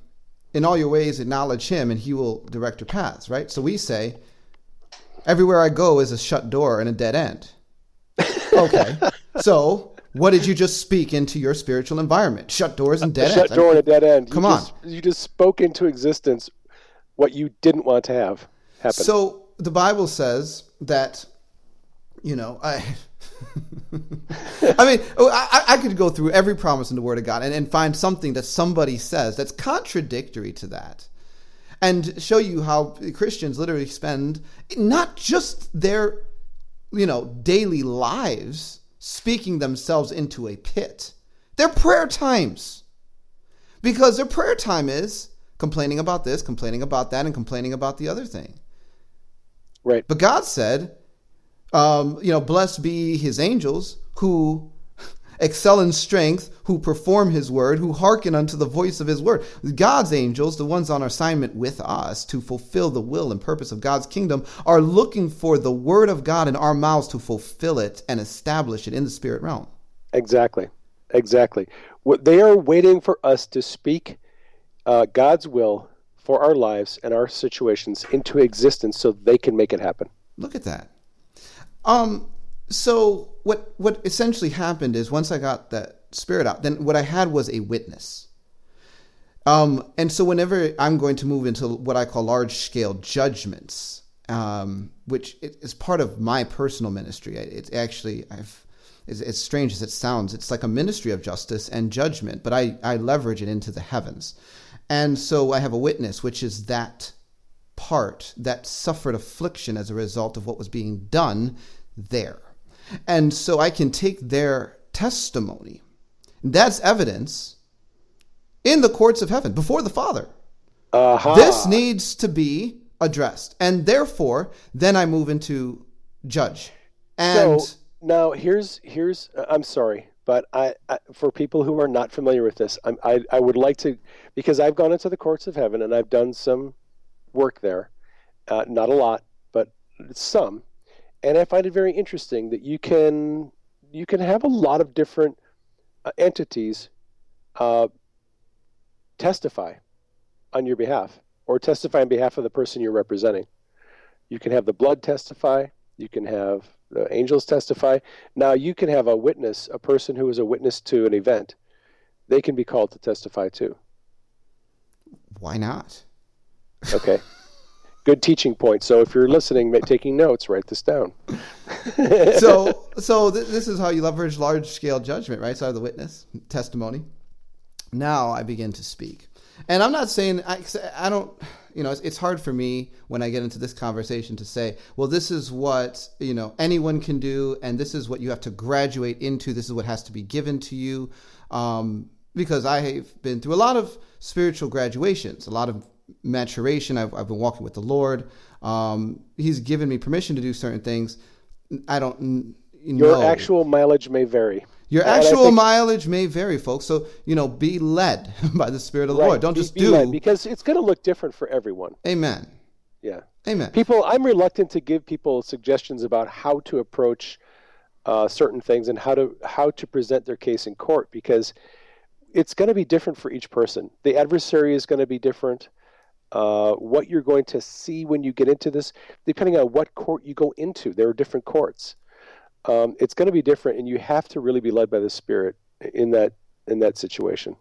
Speaker 1: in all your ways acknowledge him and he will direct your paths, right? So we say, everywhere I go is a shut door and a dead end. Okay. so what did you just speak into your spiritual environment? Shut doors and dead
Speaker 2: a
Speaker 1: ends.
Speaker 2: Shut door and a dead end.
Speaker 1: Come
Speaker 2: you
Speaker 1: on.
Speaker 2: Just, you just spoke into existence what you didn't want to have happen.
Speaker 1: So the Bible says that, you know, I. I mean, oh, I, I could go through every promise in the Word of God and, and find something that somebody says that's contradictory to that and show you how Christians literally spend not just their, you know, daily lives speaking themselves into a pit. Their prayer times. Because their prayer time is complaining about this, complaining about that, and complaining about the other thing.
Speaker 2: Right.
Speaker 1: But God said, um, you know, blessed be his angels who excel in strength, who perform his word, who hearken unto the voice of his word. God's angels, the ones on assignment with us to fulfill the will and purpose of God's kingdom, are looking for the word of God in our mouths to fulfill it and establish it in the spirit realm.
Speaker 2: Exactly. Exactly. They are waiting for us to speak uh, God's will for our lives and our situations into existence so they can make it happen.
Speaker 1: Look at that. Um, so what what essentially happened is once I got that spirit out, then what I had was a witness. Um, and so whenever I'm going to move into what I call large scale judgments, um, which is part of my personal ministry, it's actually I've as, as strange as it sounds, it's like a ministry of justice and judgment, but I, I leverage it into the heavens. And so I have a witness, which is that part that suffered affliction as a result of what was being done there. And so I can take their testimony. That's evidence in the courts of heaven before the Father.
Speaker 2: Uh-huh.
Speaker 1: This needs to be addressed. And therefore, then I move into judge. And
Speaker 2: so now here's here's I'm sorry, but I, I for people who are not familiar with this, I'm, I I would like to because I've gone into the courts of heaven and I've done some work there, uh, not a lot, but some, and I find it very interesting that you can you can have a lot of different uh, entities uh, testify on your behalf or testify on behalf of the person you're representing. You can have the blood testify. You can have the angels testify. Now you can have a witness, a person who is a witness to an event. They can be called to testify too.
Speaker 1: Why not?
Speaker 2: Okay. Good teaching point. So if you're listening, taking notes, write this down.
Speaker 1: so, so th- this is how you leverage large scale judgment, right? So I have the witness testimony. Now I begin to speak, and I'm not saying I, I don't. You know, it's, it's hard for me when I get into this conversation to say, well, this is what you know anyone can do, and this is what you have to graduate into. This is what has to be given to you, um, because I have been through a lot of spiritual graduations, a lot of maturation. I've, I've been walking with the Lord. Um, he's given me permission to do certain things. I don't
Speaker 2: Your
Speaker 1: know.
Speaker 2: actual mileage may vary.
Speaker 1: Your
Speaker 2: And
Speaker 1: actual
Speaker 2: think-
Speaker 1: mileage may vary, folks. So you know, be led by the Spirit of the
Speaker 2: Right,
Speaker 1: Lord. Don't
Speaker 2: be-
Speaker 1: just
Speaker 2: be
Speaker 1: do.
Speaker 2: because it's going to look different for everyone.
Speaker 1: Amen.
Speaker 2: Yeah.
Speaker 1: Amen.
Speaker 2: People, I'm reluctant to give people suggestions about how to approach uh, certain things and how to how to present their case in court because it's going to be different for each person. The adversary is going to be different. Uh, what you're going to see when you get into this, depending on what court you go into, there are different courts. Um, it's going to be different, and you have to really be led by the Spirit in that in that situation.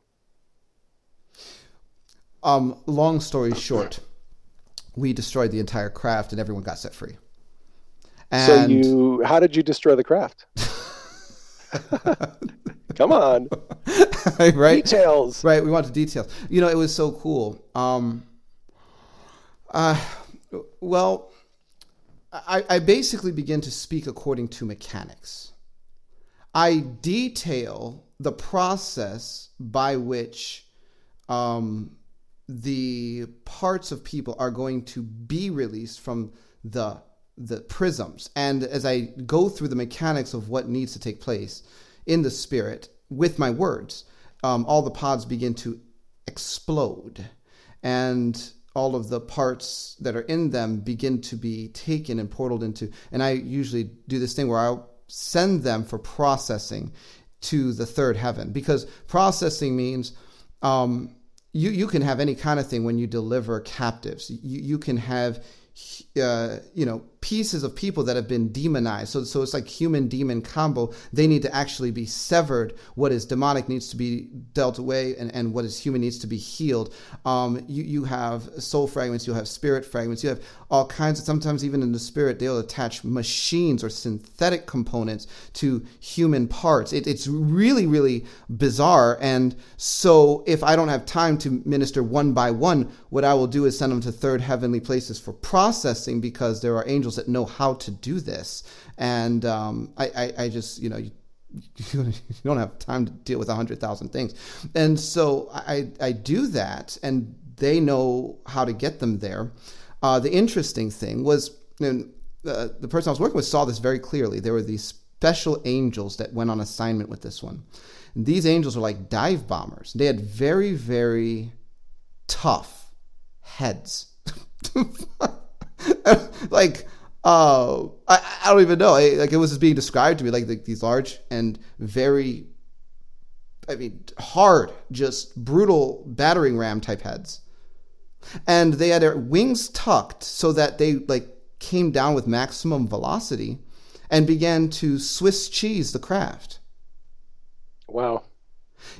Speaker 1: Um, long story short, we destroyed the entire craft and everyone got set free. And...
Speaker 2: So you, how did you destroy the craft? Come on,
Speaker 1: right?
Speaker 2: details.
Speaker 1: Right, we want the details. You know, it was so cool. Um, uh, well, I, I basically begin to speak according to mechanics. I detail the process by which um, the parts of people are going to be released from the the prisms. And as I go through the mechanics of what needs to take place in the spirit with my words, um, all the pods begin to explode, and all of the parts that are in them begin to be taken and portaled into. And I usually do this thing where I'll send them for processing to the third heaven because processing means um, you you can have any kind of thing when you deliver captives. You you can have uh, you know pieces of people that have been demonized. So so it's like human demon combo. They need to actually be severed. What is demonic needs to be dealt away, and, and what is human needs to be healed. Um, you you have soul fragments. You have spirit fragments. You have all kinds of. Sometimes even in the spirit, they'll attach machines or synthetic components to human parts. It, it's really really bizarre. And so if I don't have time to minister one by one, what I will do is send them to third heavenly places for processing because there are angels that know how to do this. And um, I, I, I just, you know, you, you don't have time to deal with a hundred thousand things. And so I, I do that and they know how to get them there. Uh, the interesting thing was, know, uh, the person I was working with saw this very clearly. There were these special angels that went on assignment with this one. And these angels were like dive bombers. They had very, very tough heads. like, uh, I, I don't even know. I, like it was just being described to me like the, these large and very, I mean, hard, just brutal battering ram type heads. And they had their wings tucked so that they like came down with maximum velocity and began to Swiss cheese the craft.
Speaker 2: Wow.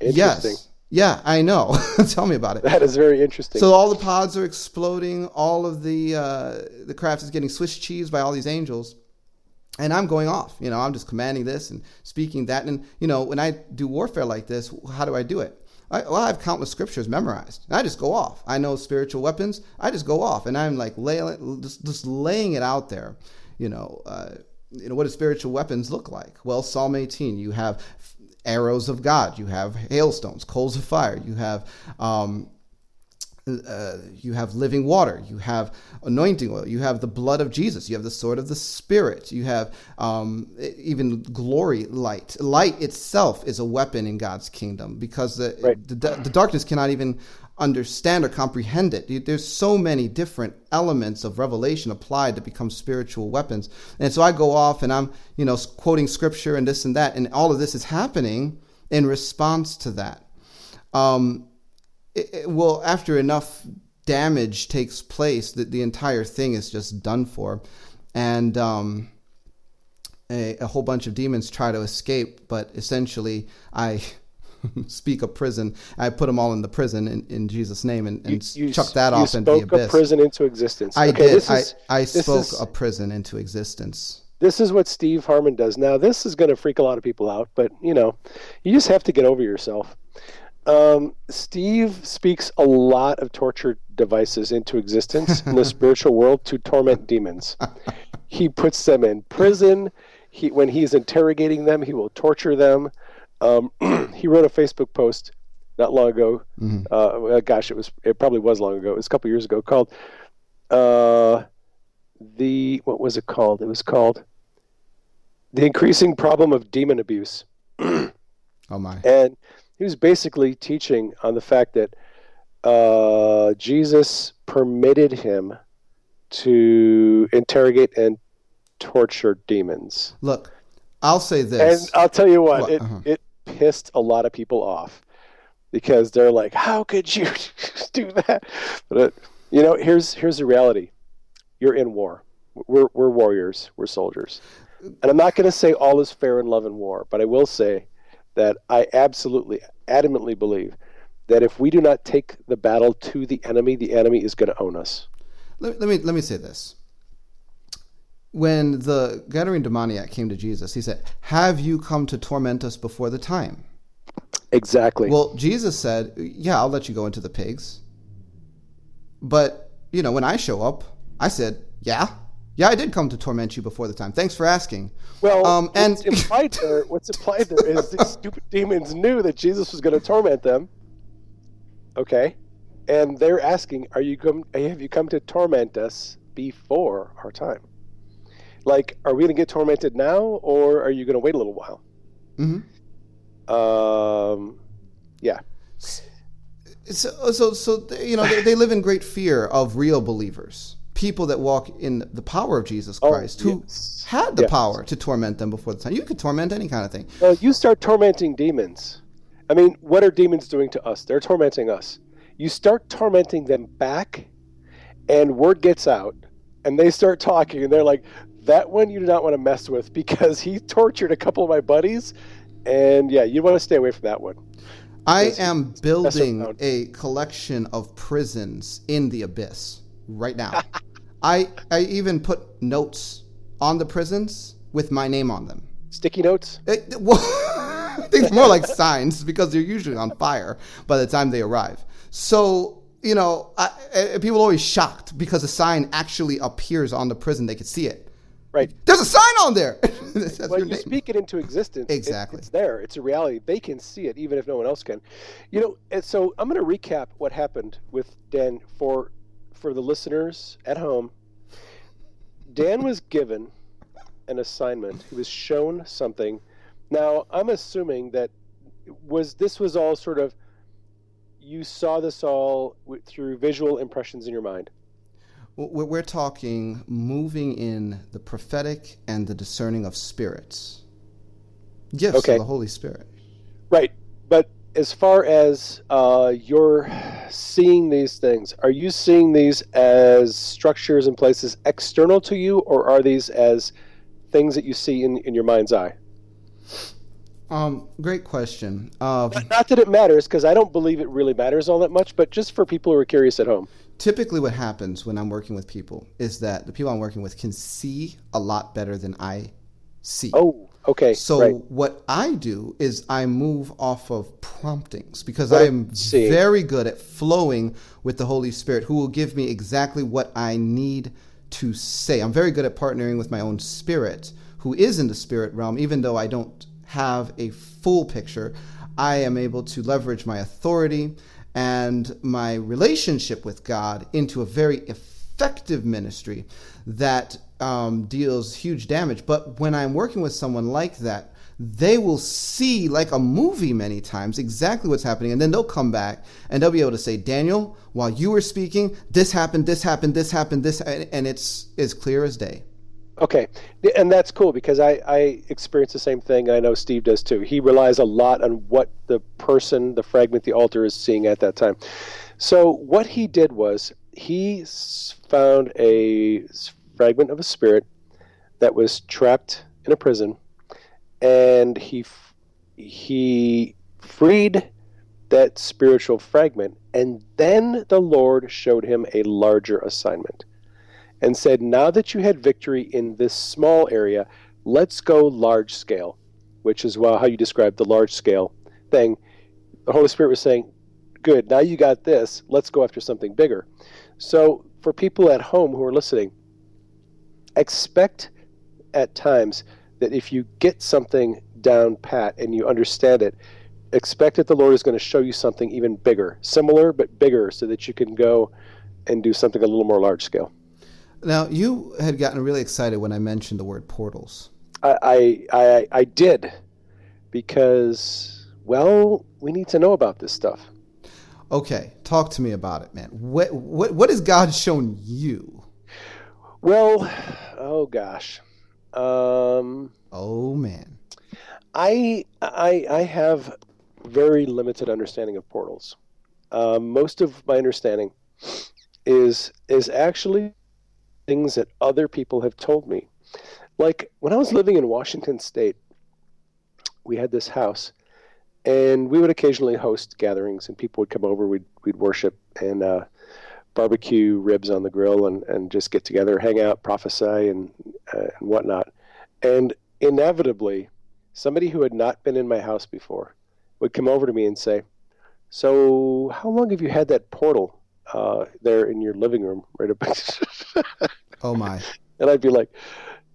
Speaker 2: Interesting.
Speaker 1: Yes. Yeah, I know. Tell me about it.
Speaker 2: That is very interesting.
Speaker 1: So all the pods are exploding. All of the uh, the craft is getting Swiss cheese by all these angels, and I'm going off. You know, I'm just commanding this and speaking that. And you know, when I do warfare like this, how do I do it? I, well, I have countless scriptures memorized. I just go off. I know spiritual weapons. I just go off, and I'm like lay, just, just laying it out there. You know, uh, you know what do spiritual weapons look like? Well, Psalm 18. You have arrows of God. You have hailstones, coals of fire. You have um, uh, you have living water. You have anointing oil. You have the blood of Jesus. You have the sword of the Spirit. You have um, even glory light. Light itself is a weapon in God's kingdom because the,
Speaker 2: Right.
Speaker 1: the, the darkness cannot even understand or comprehend it. There's so many different elements of revelation applied to become spiritual weapons. And so I go off and I'm, you know, quoting scripture and this and that, and all of this is happening in response to that. Um, it, it- well, after enough damage takes place, that the entire thing is just done for, and um, a, a whole bunch of demons try to escape, but essentially I. speak of prison. I put them all in the prison in, in Jesus' name and, and
Speaker 2: you,
Speaker 1: chuck that
Speaker 2: you
Speaker 1: off into the
Speaker 2: spoke a prison into existence.
Speaker 1: I
Speaker 2: Okay,
Speaker 1: did.
Speaker 2: This is,
Speaker 1: I, I spoke
Speaker 2: is-
Speaker 1: a prison into existence.
Speaker 2: this is what Steve Harmon does. Now, this is going to freak a lot of people out, but you know, you just have to get over yourself. Um, Steve speaks a lot of torture devices into existence in the spiritual world to torment demons. He puts them in prison. He, when he's interrogating them, he will torture them. Um, he wrote a Facebook post not long ago. Uh, gosh, it was it probably was long ago. It was a couple years ago called uh, the what was it called? It was called the increasing problem of demon abuse.
Speaker 1: oh my!
Speaker 2: And he was basically teaching on the fact that uh, Jesus permitted him to interrogate and torture demons.
Speaker 1: Look, I'll say this,
Speaker 2: and I'll tell you what, what? It, uh-huh. it pissed a lot of people off because they're like, "How could you do that?" But uh, you know, here's here's the reality: you're in war. We're we're warriors. We're soldiers. And I'm not going to say all is fair in love and war, but I will say that I absolutely, adamantly believe that if we do not take the battle to the enemy, the enemy is going to own us.
Speaker 1: Let, let me let me say this. When the Gadarene demoniac came to Jesus, he said, "Have you come to torment us before the time?"
Speaker 2: Exactly.
Speaker 1: Well, Jesus said, "Yeah, I'll let you go into the pigs." But you know, when I show up, I said, "Yeah, yeah, I did come to torment you before the time. Thanks for asking.
Speaker 2: Well, um, and what's implied there, what's implied there is these stupid demons knew that Jesus was going to torment them. Okay, and they're asking, "Are you come? Have you come to torment us before our time? Like, are we going to get tormented now, or are you going to wait a little while?"
Speaker 1: Mm-hmm.
Speaker 2: Um, yeah.
Speaker 1: So, so, so you know, they, they live in great fear of real believers people that walk in the power of Jesus oh, Christ oh, who yes. had the yes. power to torment them before the time. You could torment any kind of thing.
Speaker 2: Well, you start tormenting demons. I mean, what are demons doing to us? They're tormenting us. You start tormenting them back, and word gets out, and they start talking, and they're like, that one you do not want to mess with because he tortured a couple of my buddies, and yeah, you want to stay away from that one.
Speaker 1: I am building a collection of prisons in the abyss right now. I I even put notes on the prisons with my name on them.
Speaker 2: Sticky notes?
Speaker 1: Eh, it, well, it's more like signs because they're usually on fire by the time they arrive. So you know, I, I, people are always shocked because a sign actually appears on the prison; they can see it.
Speaker 2: Right.
Speaker 1: There's a sign on there.
Speaker 2: well, you name. speak it into existence.
Speaker 1: Exactly.
Speaker 2: It, it's there. It's a reality. They can see it, even if no one else can. You know, and so I'm going to recap what happened with Dan for for the listeners at home, Dan was given an assignment. He was shown something. Now, I'm assuming that was this was all sort of you saw this all through visual impressions in your mind.
Speaker 1: We're talking moving in the prophetic and the discerning of spirits, gifts okay. of the Holy Spirit.
Speaker 2: Right, but as far as uh, you're seeing these things, are you seeing these as structures and places external to you, or are these as things that you see in, in your mind's eye?
Speaker 1: Um, great question. Uh,
Speaker 2: not, not, that it matters, because I don't believe it really matters all that much, but just for people who are curious at home.
Speaker 1: Typically, what happens when I'm working with people is that the people I'm working with can see a lot better than I see.
Speaker 2: Oh, Okay.
Speaker 1: So
Speaker 2: right.
Speaker 1: what I do is I move off of promptings because oh, I am very good at flowing with the Holy Spirit who will give me exactly what I need to say. I'm very good at partnering with my own spirit who is in the spirit realm even though I don't have a full picture. I am able to leverage my authority and my relationship with God into a very effective ministry that um, deals huge damage. But when I'm working with someone like that, they will see like a movie many times exactly what's happening and then they'll come back and they'll be able to say daniel while you were speaking this happened this happened this happened this and it's as clear as day
Speaker 2: okay. And that's cool because i i experience the same thing. I know steve does too. He relies a lot on what the person the fragment the alter is seeing at that time. So what he did was he found a fragment of a spirit that was trapped in a prison, and he he freed that spiritual fragment, and then the Lord showed him a larger assignment, and said, "Now that you had victory in this small area, let's go large scale," which is well how you describe the large scale thing. The Holy Spirit was saying, "Good, now you got this. Let's go after something bigger." So, for people at home who are listening expect at times that if you get something down pat and you understand it, expect that the Lord is going to show you something even bigger, similar but bigger, so that you can go and do something a little more large scale.
Speaker 1: Now, you had gotten really excited when I mentioned the word portals.
Speaker 2: I, I, I, did because, well, we need to know about this stuff.
Speaker 1: Okay, talk to me about it, man. What what what has God shown you?
Speaker 2: Well, oh gosh, um,
Speaker 1: Oh man.
Speaker 2: I I I have very limited understanding of portals. Um, most of my understanding is is actually things that other people have told me. Like when I was living in Washington State, we had this house, and we would occasionally host gatherings, and people would come over. We'd we'd worship and uh, barbecue ribs on the grill, and, and just get together, hang out, prophesy, and uh, and whatnot. And inevitably, somebody who had not been in my house before would come over to me and say, "So, how long have you had that portal uh, there in your living room, right up?"
Speaker 1: Oh my.
Speaker 2: and I'd be like,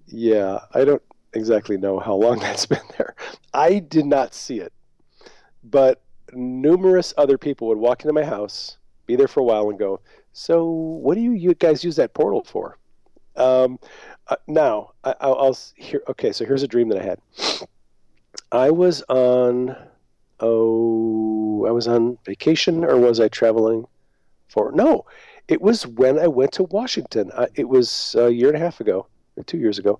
Speaker 2: "Yeah, I don't exactly know how long that's been there. I did not see it, but numerous other people would walk into my house, be there for a while, and go, "So, what do you, you guys use that portal for?" Um, uh, now, I, I'll, I'll here. Okay, so here's a dream that I had. I was on, oh, I was on vacation, or was I traveling for? No, it was when I went to Washington. I, it was a year and a half ago, two years ago.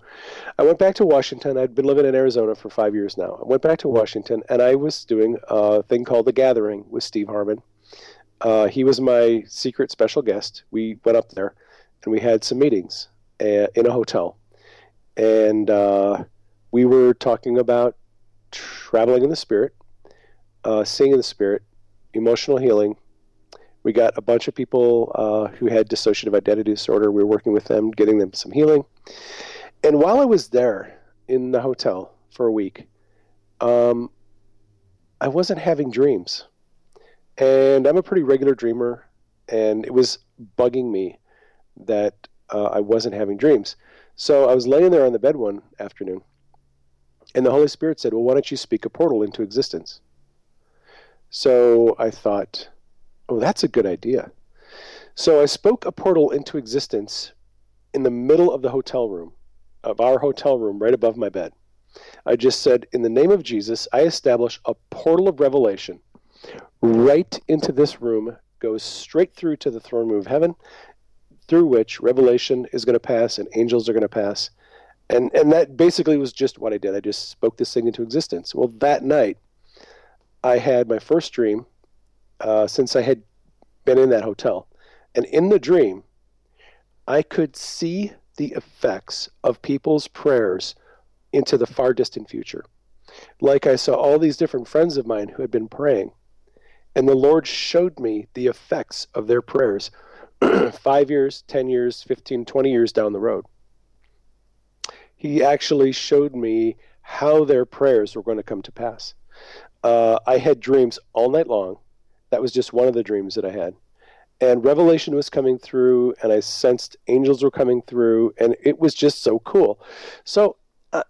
Speaker 2: I went back to Washington. I'd been living in Arizona for five years now. I went back to Washington, and I was doing a thing called The Gathering with Steve Harmon. Uh, he was my secret special guest. We went up there, and we had some meetings uh, in a hotel, and uh, we were talking about traveling in the spirit, uh, seeing in the spirit, emotional healing. We got a bunch of people uh, who had dissociative identity disorder. We were working with them, getting them some healing. And while I was there in the hotel for a week, um, I wasn't having dreams. And I'm a pretty regular dreamer, and it was bugging me that uh, I wasn't having dreams. So I was laying there on the bed one afternoon, and the Holy Spirit said, Well, why don't you speak a portal into existence? So I thought, Oh, that's a good idea. So I spoke a portal into existence in the middle of the hotel room, of our hotel room, right above my bed. I just said, In the name of Jesus, I establish a portal of revelation right into this room, goes straight through to the throne room of heaven, through which revelation is going to pass and angels are going to pass. And, and that basically was just what I did. I just spoke this thing into existence. Well, that night, I had my first dream uh, since I had been in that hotel. And in the dream, I could see the effects of people's prayers into the far distant future. Like I saw all these different friends of mine who had been praying, and the Lord showed me the effects of their prayers five years, 10 years, 15, 20 years down the road. He actually showed me how their prayers were going to come to pass. Uh, I had dreams all night long. That was just one of the dreams that I had. And revelation was coming through, and I sensed angels were coming through, and it was just so cool. So uh,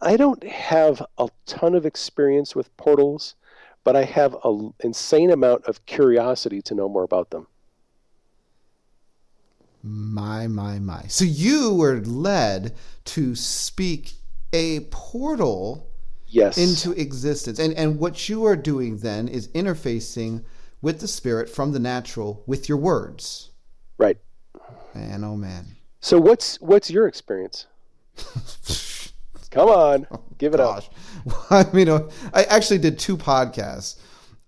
Speaker 2: I don't have a ton of experience with portals, but I have an insane amount of curiosity to know more about them.
Speaker 1: My, my, my. So you were led to speak a portal
Speaker 2: Yes.
Speaker 1: into existence. And and what you are doing then is interfacing with the spirit from the natural with your words.
Speaker 2: right.
Speaker 1: Man, oh man.
Speaker 2: So what's what's your experience? Come on, give it up.
Speaker 1: Gosh. Well, I mean, uh, I actually did two podcasts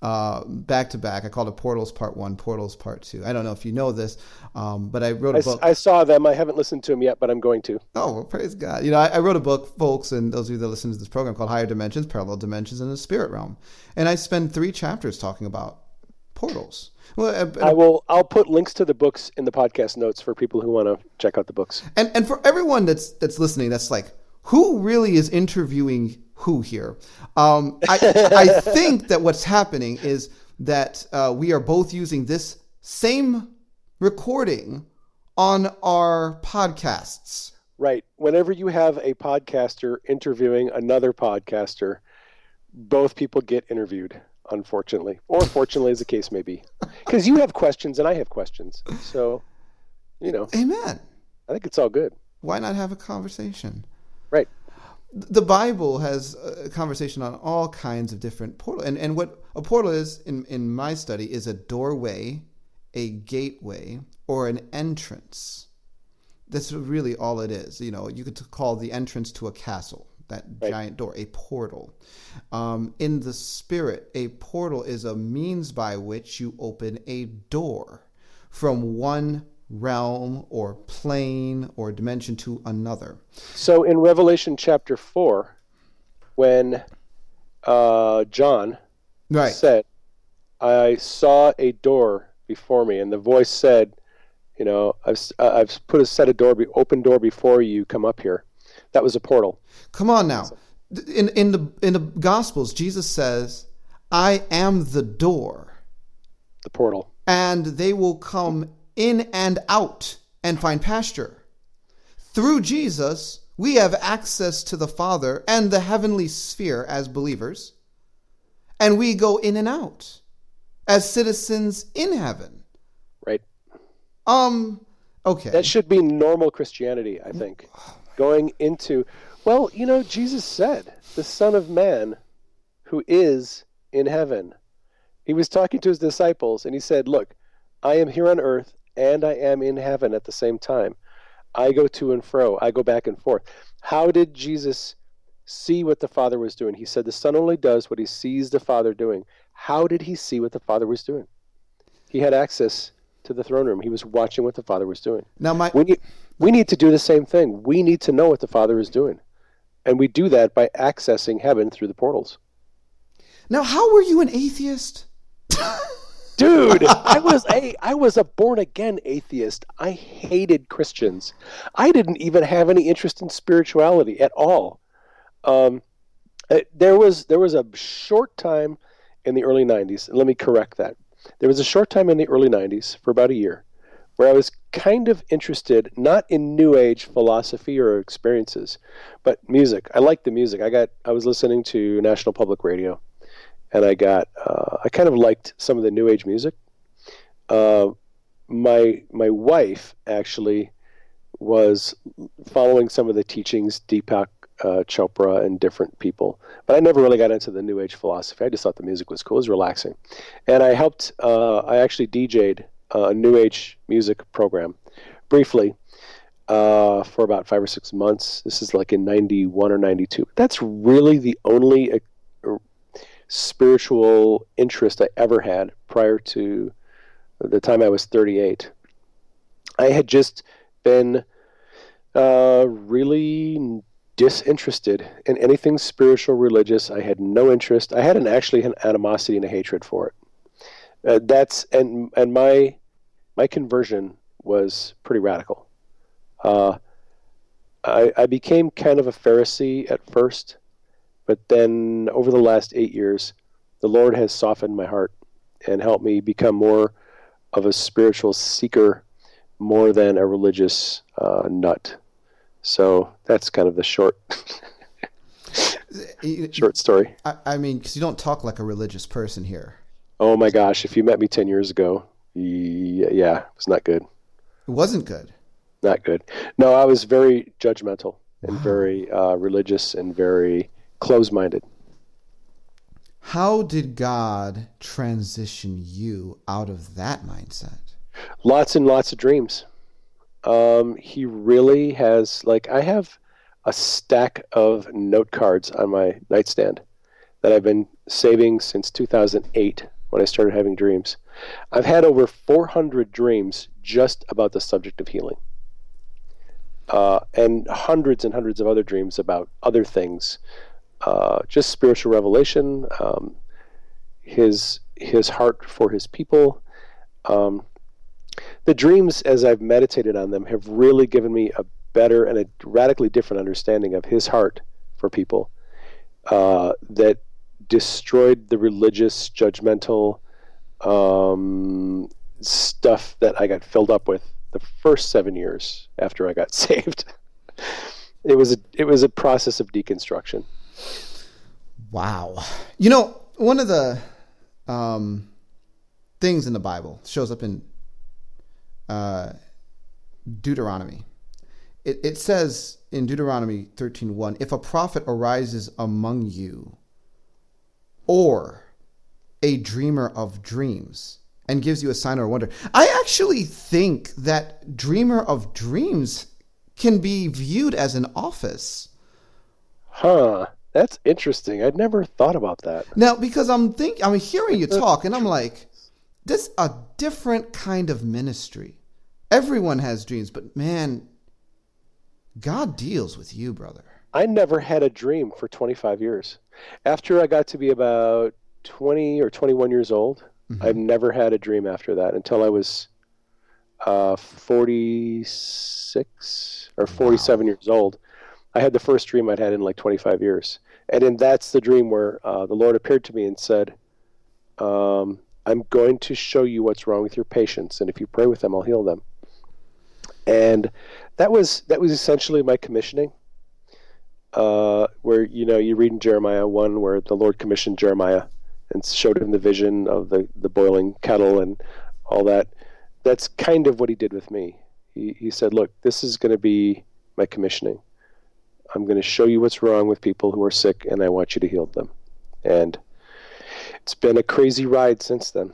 Speaker 1: uh, back to back. I called it Portals Part One, Portals Part Two. I don't know if you know this, um, but I wrote
Speaker 2: I,
Speaker 1: a
Speaker 2: s-
Speaker 1: book.
Speaker 2: I saw them. I haven't listened to them yet, but I'm going to.
Speaker 1: Oh, well, praise God. You know, I, I wrote a book, folks, and those of you that listen to this program called Higher Dimensions, Parallel Dimensions in the Spirit Realm. And I spend three chapters talking about portals. Well, uh,
Speaker 2: I will. I'll put links to the books in the podcast notes for people who want to check out the books.
Speaker 1: and and for everyone that's that's listening, that's like, who really is interviewing who here? Um, I I think that what's happening is that uh, we are both using this same recording on our podcasts.
Speaker 2: Right. Whenever you have a podcaster interviewing another podcaster, both people get interviewed. Unfortunately, or fortunately, as the case may be, because you have questions and I have questions. So, you know,
Speaker 1: Amen.
Speaker 2: I think it's all good.
Speaker 1: Why not have a conversation?
Speaker 2: Right.
Speaker 1: The Bible has a conversation on all kinds of different portals. And, and what a portal is, in, in my study, is a doorway, a gateway, or an entrance. That's really all it is. You know, you could call the entrance to a castle, that
Speaker 2: Right.
Speaker 1: giant door, a portal. Um, in the spirit, a portal is a means by which you open a door from one realm or plane or dimension to another.
Speaker 2: So in Revelation chapter 4, when uh, John
Speaker 1: Right.
Speaker 2: said, I saw a door before me, and the voice said, You know, I've, uh, I've put a set of door, be, open door before you come up here. That was a portal.
Speaker 1: Come on now. In in the in the Gospels, Jesus says, "I am the door,
Speaker 2: The portal.
Speaker 1: and they will come in and out and find pasture." Through Jesus, we have access to the Father and the heavenly sphere as believers, and we go in and out as citizens in heaven.
Speaker 2: Right.
Speaker 1: Um. Okay.
Speaker 2: That should be normal Christianity, I think. Going into, well, you know, Jesus said, the Son of Man who is in heaven. He was talking to his disciples and he said, Look, I am here on earth and I am in heaven at the same time. I go to and fro, I go back and forth. How did Jesus see what the Father was doing? He said, The Son only does what he sees the Father doing. How did he see what the Father was doing? He had access to the throne room, he was watching what the Father was doing.
Speaker 1: now, my
Speaker 2: We need, we need to do the same thing. We need to know what the Father is doing. And we do that by accessing heaven through the portals.
Speaker 1: now, how were you an atheist?
Speaker 2: Dude, I was a I was a born again atheist. I hated Christians. I didn't even have any interest in spirituality at all. Um, uh, there was there was a short time in the early 90s. Let me correct that. There was a short time in the early 90s for about a year where I was kind of interested not in new age philosophy or experiences, but music. I liked the music. I got I was listening to National Public Radio and I got uh, I kind of liked some of the new age music. Uh, my my wife actually was following some of the teachings Deepak uh, Chopra and different people, but I never really got into the new age philosophy. I just thought the music was cool, it was relaxing, and I helped. Uh, I actually DJ'd a new age music program briefly uh, for about five or six months. This is like in '91 or '92. That's really the only uh, spiritual interest I ever had prior to the time I was 38. I had just been uh, really disinterested in anything spiritual, religious. I had no interest. I had an actually an animosity and a hatred for it. Uh, that's and and my my conversion was pretty radical. Uh, I, I became kind of a Pharisee at first, but then over the last eight years, the Lord has softened my heart and helped me become more of a spiritual seeker more than a religious uh, nut. So that's kind of the short short story.
Speaker 1: I, I mean, because you don't talk like a religious person here.
Speaker 2: Oh my gosh, if you met me 10 years ago, yeah, it was not good.
Speaker 1: It wasn't good.
Speaker 2: Not good. No, I was very judgmental and very uh, religious and very close minded.
Speaker 1: How did God transition you out of that mindset?
Speaker 2: lots and lots of dreams. Um, he really has like I have a stack of note cards on my nightstand that I've been saving since 2008 when I started having dreams. I've had over 400 dreams just about the subject of healing, uh, and hundreds and hundreds of other dreams about other things, uh, just spiritual revelation, um, his his heart for his people. Um, the dreams, as I've meditated on them, have really given me a better and a radically different understanding of His heart for people uh, that destroyed the religious, judgmental um, stuff that I got filled up with the first seven years after I got saved. it was a, it was a process of deconstruction.
Speaker 1: Wow. You know, one of the um, things in the Bible shows up in uh, Deuteronomy. it, it says in Deuteronomy 13:1, if a prophet arises among you, or a dreamer of dreams, and gives you a sign or a wonder. I actually think that dreamer of dreams can be viewed as an office.
Speaker 2: Huh. That's interesting. I'd never thought about that.
Speaker 1: Now, because I'm think I'm hearing you talk, and I'm like, this a different kind of ministry. Everyone has dreams, but man, God deals with you, brother.
Speaker 2: I never had a dream for 25 years. After I got to be about 20 or 21 years old, mm-hmm. I've never had a dream after that until I was uh, 46 or 47 wow. years old. I had the first dream I'd had in like 25 years. And then that's the dream where uh, the Lord appeared to me and said, um, I'm going to show you what's wrong with your patients, and if you pray with them, I'll heal them. And that was that was essentially my commissioning. Uh, where you know you read in Jeremiah one where the Lord commissioned Jeremiah and showed him the vision of the the boiling kettle and all that. That's kind of what he did with me. He he said, "Look, this is going to be my commissioning. I'm going to show you what's wrong with people who are sick, and I want you to heal them." And it's been a crazy ride since then.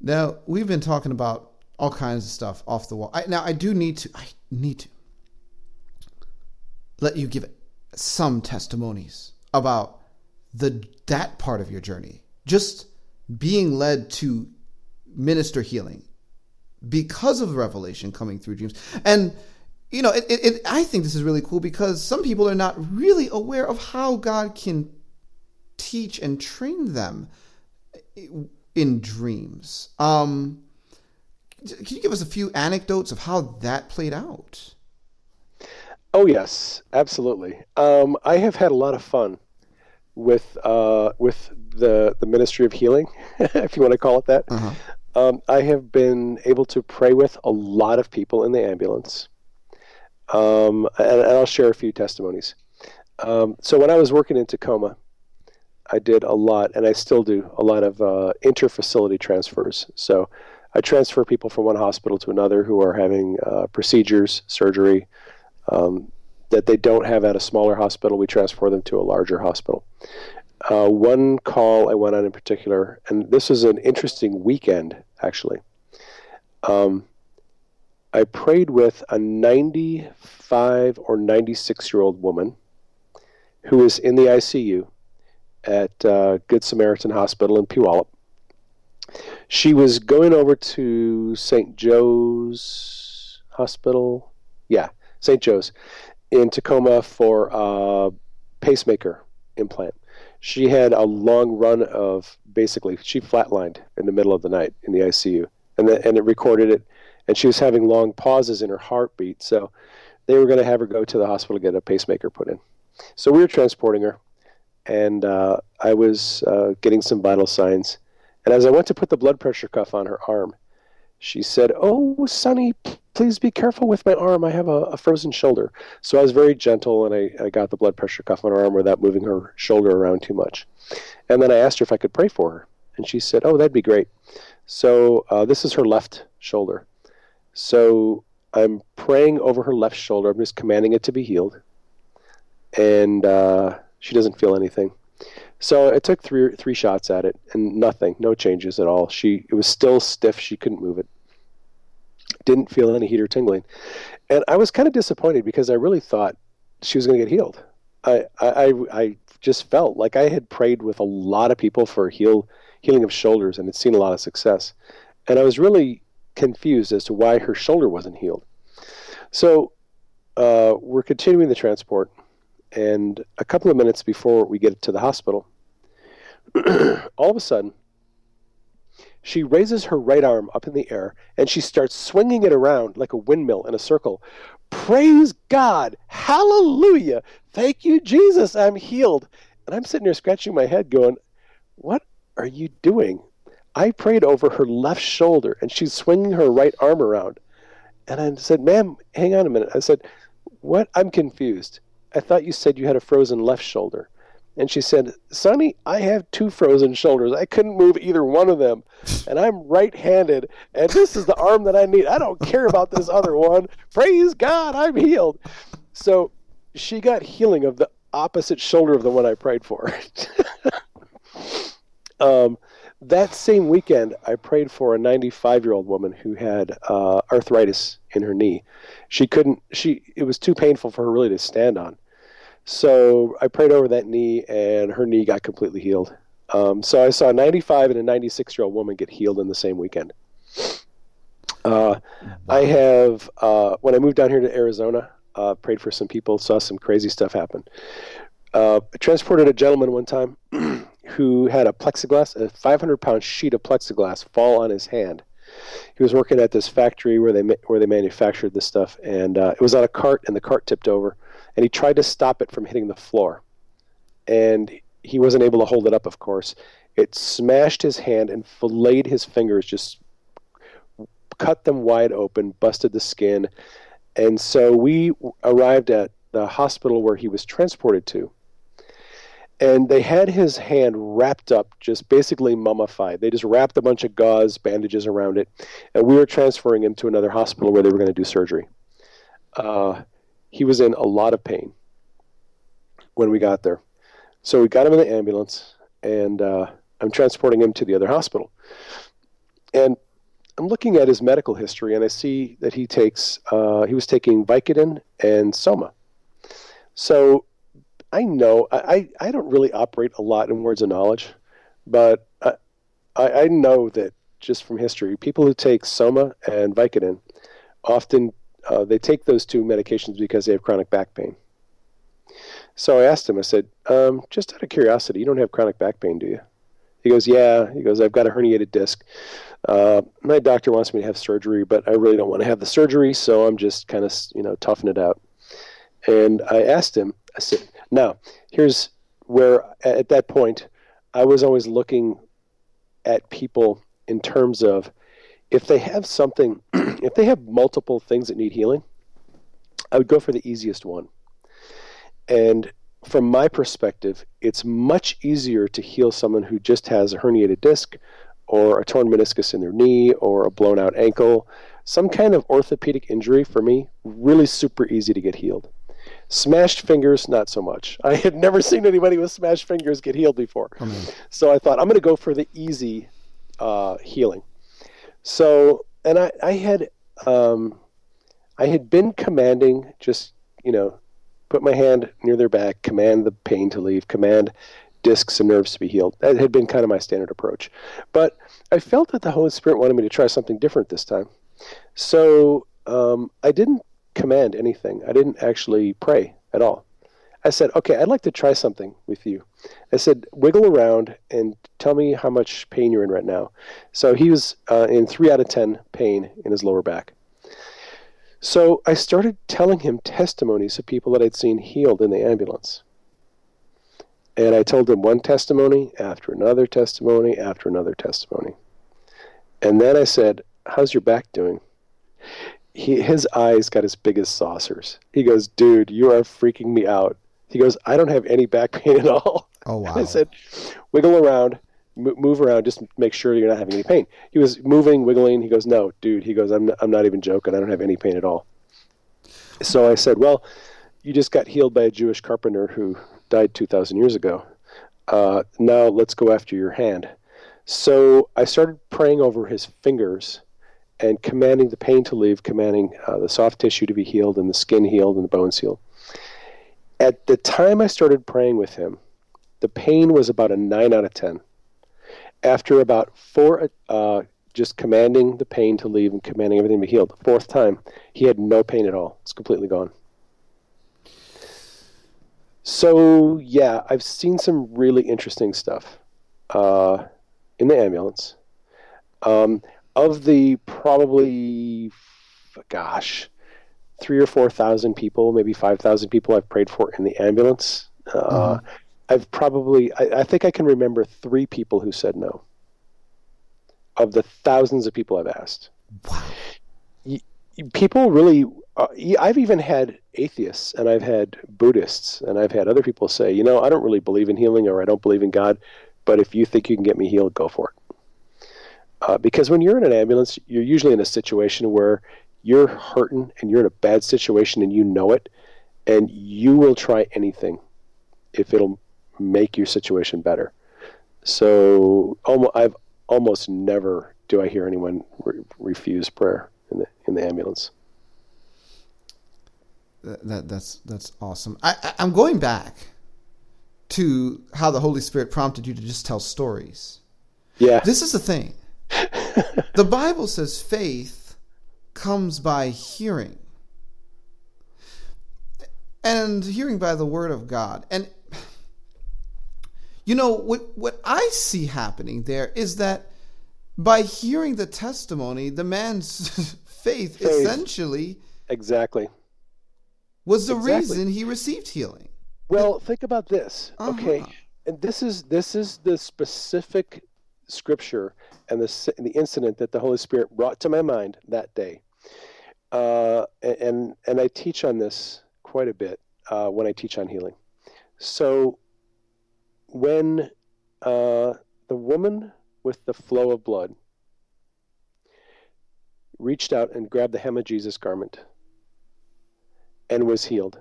Speaker 1: Now we've been talking about all kinds of stuff off the wall. I, now I do need to. I need to let you give some testimonies about the that part of your journey. Just being led to minister healing because of revelation coming through dreams. And you know, it, it, it, I think this is really cool because some people are not really aware of how God can teach and train them in dreams. Um, can you give us a few anecdotes of how that played out?
Speaker 2: Oh yes, absolutely. Um, I have had a lot of fun with uh, with the the Ministry of Healing, if you want to call it that. Uh-huh. Um, I have been able to pray with a lot of people in the ambulance, um, and, and, I'll share a few testimonies. Um, so when I was working in Tacoma, I did a lot, and I still do a lot of uh, interfacility transfers. So I transfer people from one hospital to another who are having uh, procedures, surgery um, that they don't have at a smaller hospital. We transfer them to a larger hospital. Uh, one call I went on in particular, and this was an interesting weekend actually. Um, I prayed with a 95 or 96 year old woman who was in the ICU at uh, Good Samaritan Hospital in Puyallup. She was going over to St. Joe's Hospital. Yeah, St. Joe's in Tacoma for a pacemaker implant. She had a long run of basically, she flatlined in the middle of the night in the ICU, and, the, and it recorded it. And she was having long pauses in her heartbeat. So they were going to have her go to the hospital to get a pacemaker put in. So we were transporting her, and uh, I was uh, getting some vital signs and as I went to put the blood pressure cuff on her arm, she said, Oh, Sonny, please be careful with my arm. I have a, a frozen shoulder. So I was very gentle and I, I, got the blood pressure cuff on her arm without moving her shoulder around too much. And then I asked her if I could pray for her. And she said, Oh, that'd be great. So uh, this is her left shoulder. So I'm praying over her left shoulder. I'm just commanding it to be healed. And uh, she doesn't feel anything. So I took three three shots at it and nothing, no changes at all. She it was still stiff. She couldn't move it. Didn't feel any heat or tingling, and I was kind of disappointed because I really thought she was going to get healed. I, I I just felt like I had prayed with a lot of people for heal healing of shoulders and had seen a lot of success, and I was really confused as to why her shoulder wasn't healed. So uh, we're continuing the transport and a couple of minutes before we get to the hospital, all of a sudden, she raises her right arm up in the air and she starts swinging it around like a windmill in a circle. Praise God! Hallelujah! Thank you, Jesus! I'm healed. And I'm sitting there scratching my head going, What are you doing? I prayed over her left shoulder and she's swinging her right arm around. And I said, Ma'am, hang on a minute. I said, What? I'm confused. I thought you said you had a frozen left shoulder. And she said, Sonny, I have two frozen shoulders. I couldn't move either one of them. And I'm right handed. And this is the arm that I need. I don't care about this other one. Praise God, I'm healed. So she got healing of the opposite shoulder of the one I prayed for. um, that same weekend, I prayed for a 95 year old woman who had uh, arthritis in her knee. She couldn't, she, it was too painful for her really to stand on. So I prayed over that knee, and her knee got completely healed. Um, so I saw a 95 and a 96 year old woman get healed in the same weekend. Uh, I have, uh, when I moved down here to Arizona, uh, prayed for some people, saw some crazy stuff happen. Uh, transported a gentleman one time who had a plexiglass, a 500 pound sheet of plexiglass fall on his hand. He was working at this factory where they where they manufactured this stuff, and uh, it was on a cart, and the cart tipped over, and he tried to stop it from hitting the floor, and he wasn't able to hold it up. Of course, it smashed his hand and filleted his fingers, just cut them wide open, busted the skin, and so we arrived at the hospital where he was transported to and they had his hand wrapped up, just basically mummified. They just wrapped a bunch of gauze bandages around it, and we were transferring him to another hospital where they were going to do surgery. Uh, he was in a lot of pain when we got there, so we got him in the ambulance, and uh, I'm transporting him to the other hospital. And I'm looking at his medical history, and I see that he takes uh, he was taking Vicodin and Soma. So I know I, I don't really operate a lot in words of knowledge, but I, I know that just from history, people who take Soma and Vicodin often uh, they take those two medications because they have chronic back pain. So I asked him, I said, um, just out of curiosity, you don't have chronic back pain, do you? He goes, yeah. He goes, I've got a herniated disc. Uh, my doctor wants me to have surgery, but I really don't want to have the surgery, so I'm just kind of, you know, toughing it out. And I asked him, I said, now, here's where at that point I was always looking at people in terms of if they have something, if they have multiple things that need healing, I would go for the easiest one. And from my perspective, it's much easier to heal someone who just has a herniated disc or a torn meniscus in their knee or a blown out ankle. Some kind of orthopedic injury for me, really super easy to get healed. Smashed fingers, not so much. I had never seen anybody with smashed fingers get healed before. Oh, so I thought I'm going to go for the easy uh, healing. So, and I, I had, um, I had been commanding just, you know, put my hand near their back, command the pain to leave, command discs and nerves to be healed. That had been kind of my standard approach. But I felt that the Holy Spirit wanted me to try something different this time. So um, I didn't command anything. I didn't actually pray at all. I said, okay, I'd like to try something with you. I said, wiggle around and tell me how much pain you're in right now. So he was uh, in three out of 10 pain in his lower back. So I started telling him testimonies of people that I'd seen healed in the ambulance. And I told him one testimony after another testimony after another testimony. And then I said, How's your back doing? he, his eyes got as big as saucers. He goes, dude, you are freaking me out. He goes, I don't have any back pain at all.
Speaker 1: Oh wow!
Speaker 2: I said, wiggle around, move around, just make sure you're not having any pain. He was moving, wiggling. He goes, no, dude. He goes, I'm not, I'm not even joking. I don't have any pain at all. So I said, well, you just got healed by a Jewish carpenter who died 2,000 years ago. Uh, now let's go after your hand. So I started praying over his fingers and commanding the pain to leave, commanding uh, the soft tissue to be healed and the skin healed and the bones healed. At the time I started praying with him, the pain was about a 9 out of 10. After about four, uh, just commanding the pain to leave and commanding everything to be healed, the fourth time, he had no pain at all. It's completely gone. So, yeah, I've seen some really interesting stuff uh, in the ambulance. Um, of the probably, gosh, three or four thousand people, maybe five thousand people I've prayed for in the ambulance. Uh, mm-hmm. I've probably, I, I, think I can remember three people who said no. Of the thousands of people I've asked,
Speaker 1: wow.
Speaker 2: people really uh, I've even had atheists and I've had Buddhists and I've had other people say, you know, I don't really believe in healing or I don't believe in God, but if you think you can get me healed, go for it. Uh, because when you're in an ambulance, you're usually in a situation where you're hurting and you're in a bad situation and you know it, and you will try anything if it'll make your situation better. So almost, I've almost never do I hear anyone re- refuse prayer in the in the ambulance.
Speaker 1: That, that that's that's awesome. I, I I'm going back to how the Holy Spirit prompted you to just tell stories.
Speaker 2: Yeah.
Speaker 1: This is the thing. the Bible says faith comes by hearing. And hearing by the word of God. And you know what what I see happening there is that by hearing the testimony, the man's faith, faith. essentially
Speaker 2: exactly
Speaker 1: was the exactly. reason he received healing.
Speaker 2: Well, think about this. Uh-huh. Okay, and this is this is the specific scripture and the the incident that the Holy Spirit brought to my mind that day. Uh, and and I teach on this quite a bit uh, when I teach on healing. So when uh, the woman with the flow of blood reached out and grabbed the hem of Jesus' garment and was healed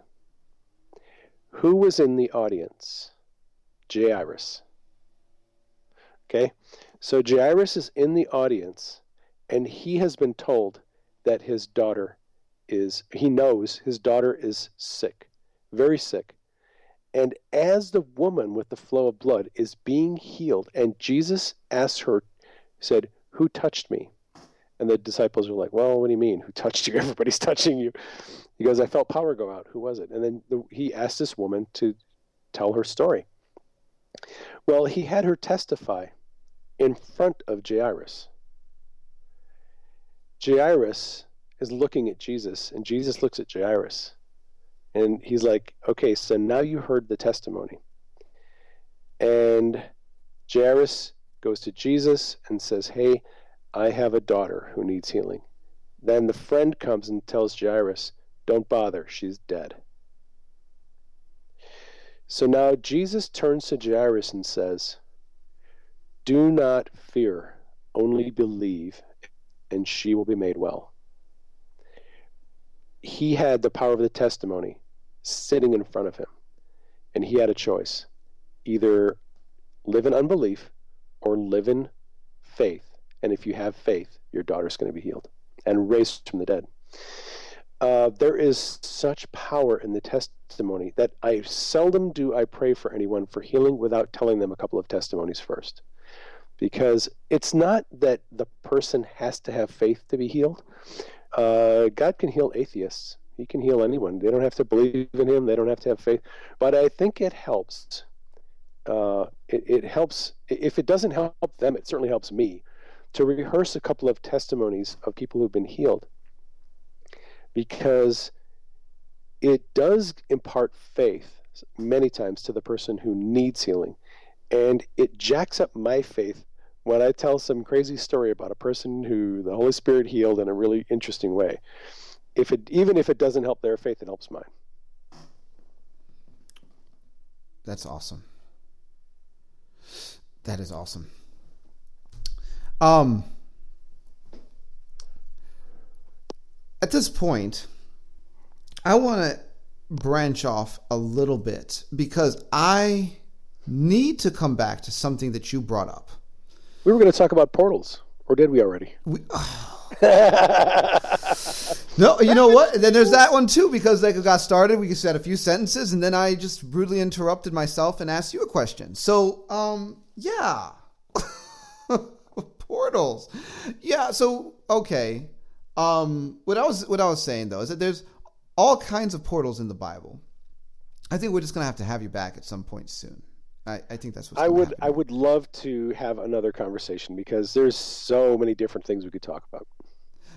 Speaker 2: who was in the audience? Jairus. Okay, so Jairus is in the audience, and he has been told that his daughter is, he knows his daughter is sick, very sick. And as the woman with the flow of blood is being healed, and Jesus asked her, said, Who touched me? And the disciples were like, Well, what do you mean? Who touched you? Everybody's touching you. He goes, I felt power go out. Who was it? And then the, he asked this woman to tell her story. Well, he had her testify in front of Jairus. Jairus is looking at Jesus, and Jesus looks at Jairus. And he's like, Okay, so now you heard the testimony. And Jairus goes to Jesus and says, Hey, I have a daughter who needs healing. Then the friend comes and tells Jairus, don't bother, she's dead. So now Jesus turns to Jairus and says, Do not fear, only believe, and she will be made well. He had the power of the testimony sitting in front of him, and he had a choice either live in unbelief or live in faith. And if you have faith, your daughter's going to be healed and raised from the dead uh, there is such power in the testimony that I seldom do I pray for anyone for healing without telling them a couple of testimonies first. Because it's not that the person has to have faith to be healed. Uh, God can heal atheists. He can heal anyone. They don't have to believe in Him. They don't have to have faith. But I think it helps. Uh, it, it helps. If it doesn't help them, it certainly helps me to rehearse a couple of testimonies of people who've been healed because it does impart faith many times to the person who needs healing. And it jacks up my faith when I tell some crazy story about a person who the Holy Spirit healed in a really interesting way. If it even if it doesn't help their faith, it helps mine.
Speaker 1: That's awesome. That is awesome. Um at this point, I want to branch off a little bit because I need to come back to something that you brought up.
Speaker 2: We were going to talk about portals, or did we already? We,
Speaker 1: oh. no, you know what? Then there's that one too because like it got started, we said a few sentences, and then I just brutally interrupted myself and asked you a question. So, um, yeah, portals. Yeah. So, okay. Um, what I was what I was saying though is that there's all kinds of portals in the Bible. I think we're just gonna have to have you back at some point soon. I, I think that's what
Speaker 2: I would happen. I would love to have another conversation because there's so many different things we could talk about.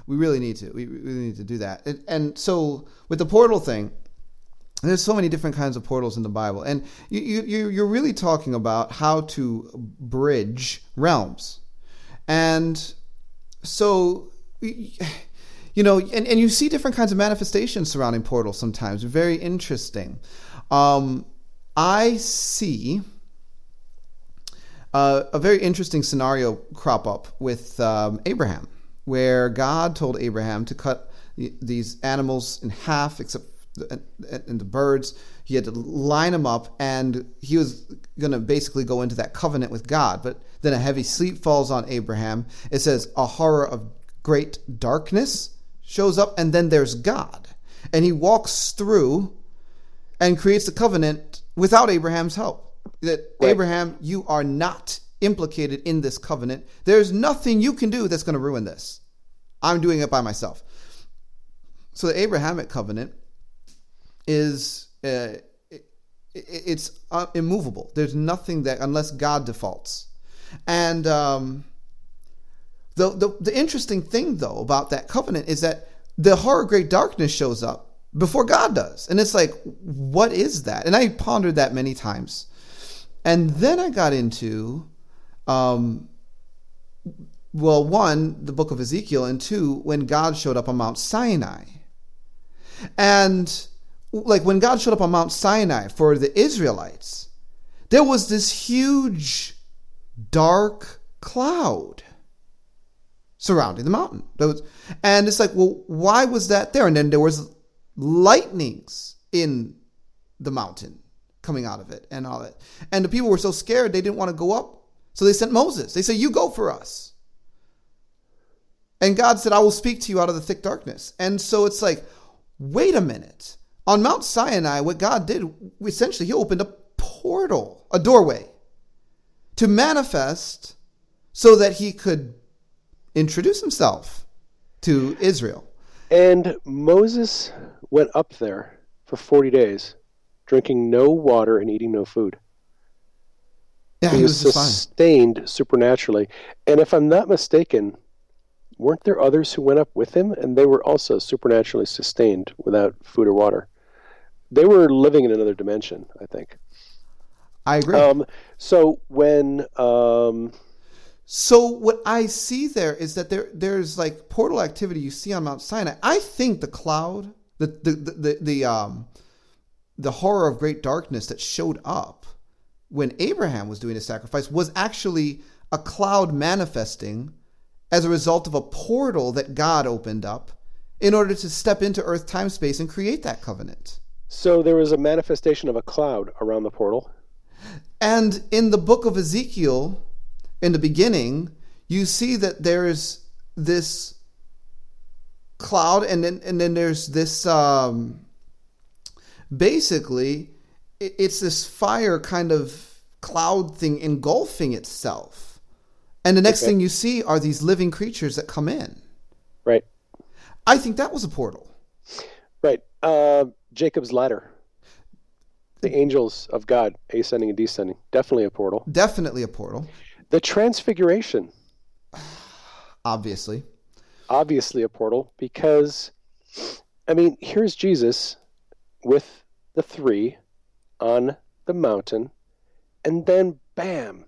Speaker 1: We really need to. We really need to do that. And, and so with the portal thing, there's so many different kinds of portals in the Bible, and you, you you're really talking about how to bridge realms, and so you know, and, and you see different kinds of manifestations surrounding portals sometimes. Very interesting. Um, I see uh, a very interesting scenario crop up with um, Abraham, where God told Abraham to cut these animals in half, except and the birds. He had to line them up, and he was going to basically go into that covenant with God. But then a heavy sleep falls on Abraham. It says a horror of great darkness shows up, and then there's God, and he walks through and creates the covenant without Abraham's help. That right. Abraham, you are not implicated in this covenant. There's nothing you can do that's going to ruin this. I'm doing it by myself. So the Abrahamic covenant is uh, it, it's uh, immovable. There's nothing that unless God defaults. And um, the, the the interesting thing though about that covenant is that the horror great darkness shows up before God does, and it's like, what is that? And I pondered that many times, and then I got into, um, well, one the book of Ezekiel, and two when God showed up on Mount Sinai, and like when God showed up on Mount Sinai for the Israelites, there was this huge dark cloud surrounding the mountain. And it's like, well, why was that there? And then there was lightnings in the mountain coming out of it and all that. And the people were so scared they didn't want to go up. So they sent Moses. They said, You go for us. And God said, I will speak to you out of the thick darkness. And so it's like, wait a minute. On Mount Sinai, what God did, essentially, He opened a portal, a doorway, to manifest so that He could introduce Himself to Israel.
Speaker 2: And Moses went up there for 40 days, drinking no water and eating no food.
Speaker 1: Yeah,
Speaker 2: he, was,
Speaker 1: was
Speaker 2: sustained fine. supernaturally. And if I'm not mistaken, weren't there others who went up with him and they were also supernaturally sustained without food or water? They were living in another dimension, I think.
Speaker 1: I agree.
Speaker 2: Um, so when um,
Speaker 1: so what I see there is that there there's like portal activity you see on Mount Sinai. I think the cloud, the the the, the, the um the horror of great darkness that showed up when Abraham was doing his sacrifice was actually a cloud manifesting as a result of a portal that God opened up in order to step into earth time space and create that covenant.
Speaker 2: So there was a manifestation of a cloud around the portal.
Speaker 1: And in the book of Ezekiel, in the beginning, you see that there's this cloud and then and then there's this um, basically it's this fire kind of cloud thing engulfing itself and the next okay. thing you see are these living creatures that come in.
Speaker 2: Right.
Speaker 1: I think that was a portal.
Speaker 2: Right. Uh, Jacob's ladder. The angels of God ascending and descending. Definitely a portal.
Speaker 1: Definitely a portal.
Speaker 2: The transfiguration.
Speaker 1: Obviously.
Speaker 2: Obviously a portal because, I mean, here's Jesus with the three on the mountain, and then bam,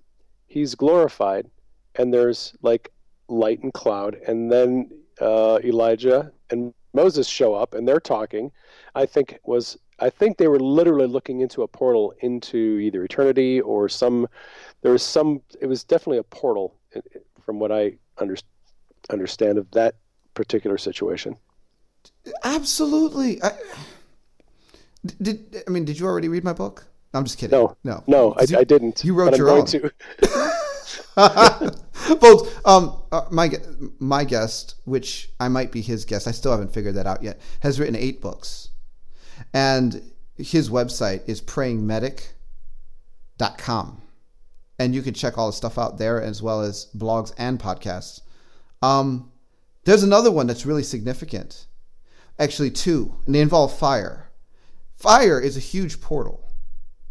Speaker 2: he's glorified and there's like light and cloud, and then uh, Elijah and Moses show up, and they're talking. I think was I think they were literally looking into a portal into either eternity or some. There was some. It was definitely a portal, from what I under, understand of that particular situation. Absolutely.
Speaker 1: I, did I mean? Did you already read my book? I'm just kidding.
Speaker 2: No,
Speaker 1: no,
Speaker 2: no, I,
Speaker 1: you,
Speaker 2: I, didn't.
Speaker 1: You wrote your
Speaker 2: own.
Speaker 1: Folks, um, uh, my my guest, which I might be his guest, I still haven't figured that out yet, has written eight books, and his website is prayingmedic.com, and you can check all the stuff out there as well as blogs and podcasts. Um, there's another one that's really significant, actually two, and they involve fire. Fire is a huge portal.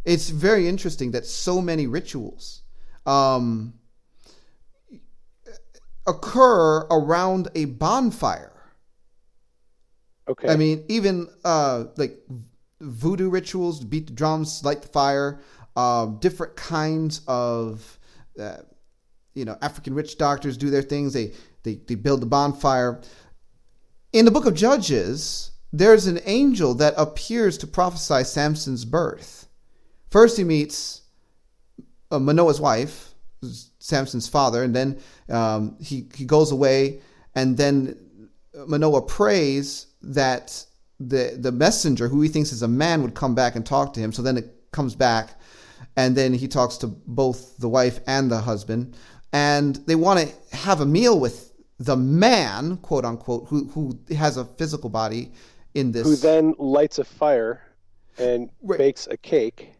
Speaker 1: It's very interesting that so many rituals. Um, occur around a bonfire.
Speaker 2: Okay.
Speaker 1: I mean, even uh, like voodoo rituals, beat the drums, light the fire, uh, different kinds of, uh, you know, African witch doctors do their things. They, they, they build the bonfire. in the book of Judges, there's an angel that appears to prophesy Samson's birth. First, he meets uh, Manoah's wife, Samson's father, and then um, he, he goes away, and then Manoah prays that the, the messenger, who he thinks is a man, would come back and talk to him. So then it comes back, and then he talks to both the wife and the husband, and they want to have a meal with the man, quote unquote, who, who has a physical body in this.
Speaker 2: Who then lights a fire and
Speaker 1: Right.
Speaker 2: bakes a cake.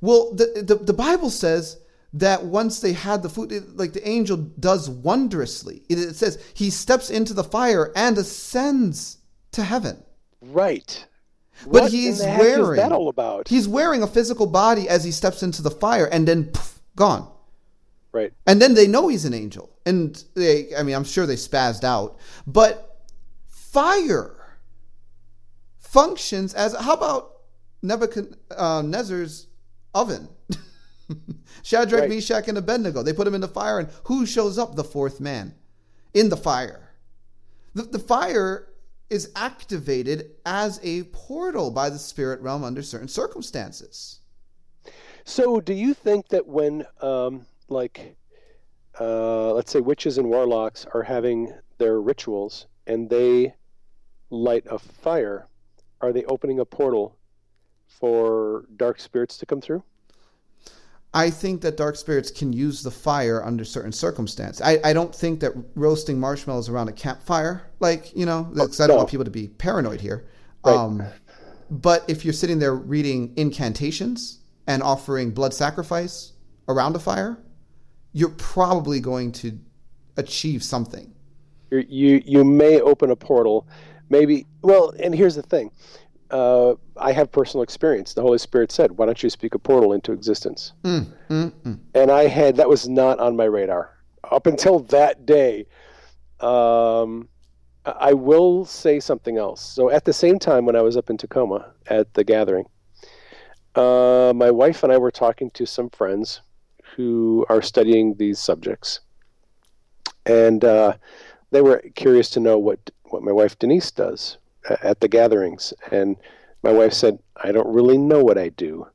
Speaker 1: Well, the, the the Bible says that once they had the food, it- like the angel does wondrously. It, it says he steps into the fire and ascends to heaven.
Speaker 2: Right.
Speaker 1: But
Speaker 2: what
Speaker 1: he's
Speaker 2: in the heck
Speaker 1: wearing
Speaker 2: is that all about?
Speaker 1: He's wearing a physical body as he steps into the fire, and then poof, gone.
Speaker 2: right.
Speaker 1: And then they know he's an angel, and they, I mean, I'm sure they spazzed out. But fire functions as how about Nebuchadnezzar's oven? Shadrach,
Speaker 2: Right.
Speaker 1: Meshach, and Abednego. They put him in the fire, and who shows up? The fourth man in the fire. The, the fire is activated as a portal by the spirit realm under certain circumstances.
Speaker 2: So, do you think that when, um, like, uh, let's say witches and warlocks are having their rituals and they light a fire, are they opening a portal for dark spirits to come through?
Speaker 1: I think that dark spirits can use the fire under certain circumstances. I, I don't think that roasting marshmallows around a campfire, like, you know, because I don't
Speaker 2: no.
Speaker 1: want people to be paranoid here.
Speaker 2: Right.
Speaker 1: Um, but if you're sitting there reading incantations and offering blood sacrifice around a fire, you're probably going to achieve something.
Speaker 2: You're, you you may open a portal, maybe. Well, and here's the thing. Uh, I have personal experience. The Holy Spirit said, "Why don't you speak a portal into existence?"
Speaker 1: Mm, mm, mm.
Speaker 2: and I had that was not on my radar up until that day. Um, I I will say something else. So at the same time, when I was up in Tacoma at the gathering, uh, my wife and I were talking to some friends who are studying these subjects, and uh, they were curious to know what what my wife Denise does at the gatherings. And my wife said, "I don't really know what I do."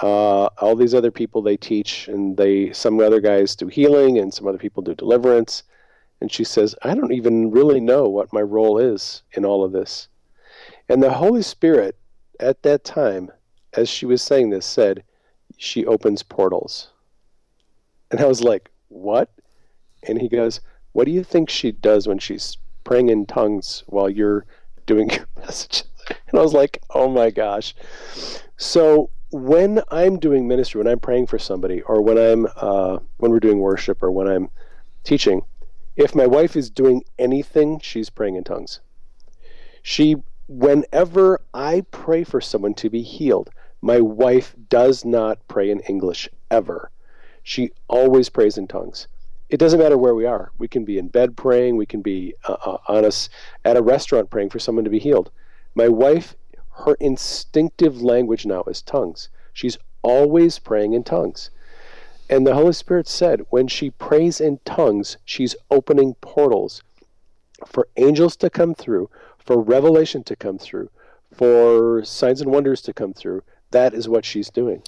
Speaker 2: uh, all these other people they teach and they some other guys do healing and some other people do deliverance and she says i don't even really know what my role is in all of this and the holy spirit at that time as she was saying this said she opens portals and i was like what and he goes what do you think she does when she's praying in tongues while you're doing your message and i was like oh my gosh so when I'm doing ministry, when I'm praying for somebody, or when I'm uh, when we're doing worship, or when I'm teaching, if my wife is doing anything, she's praying in tongues. She, whenever I pray for someone to be healed, my wife does not pray in English ever. She always prays in tongues. It doesn't matter where we are. We can be in bed praying. We can be uh, uh, on us at a restaurant praying for someone to be healed. My wife her instinctive language now is tongues. She's always praying in tongues. And the Holy Spirit said when she prays in tongues, she's opening portals for angels to come through, for revelation to come through, for signs and wonders to come through. That is what she's doing.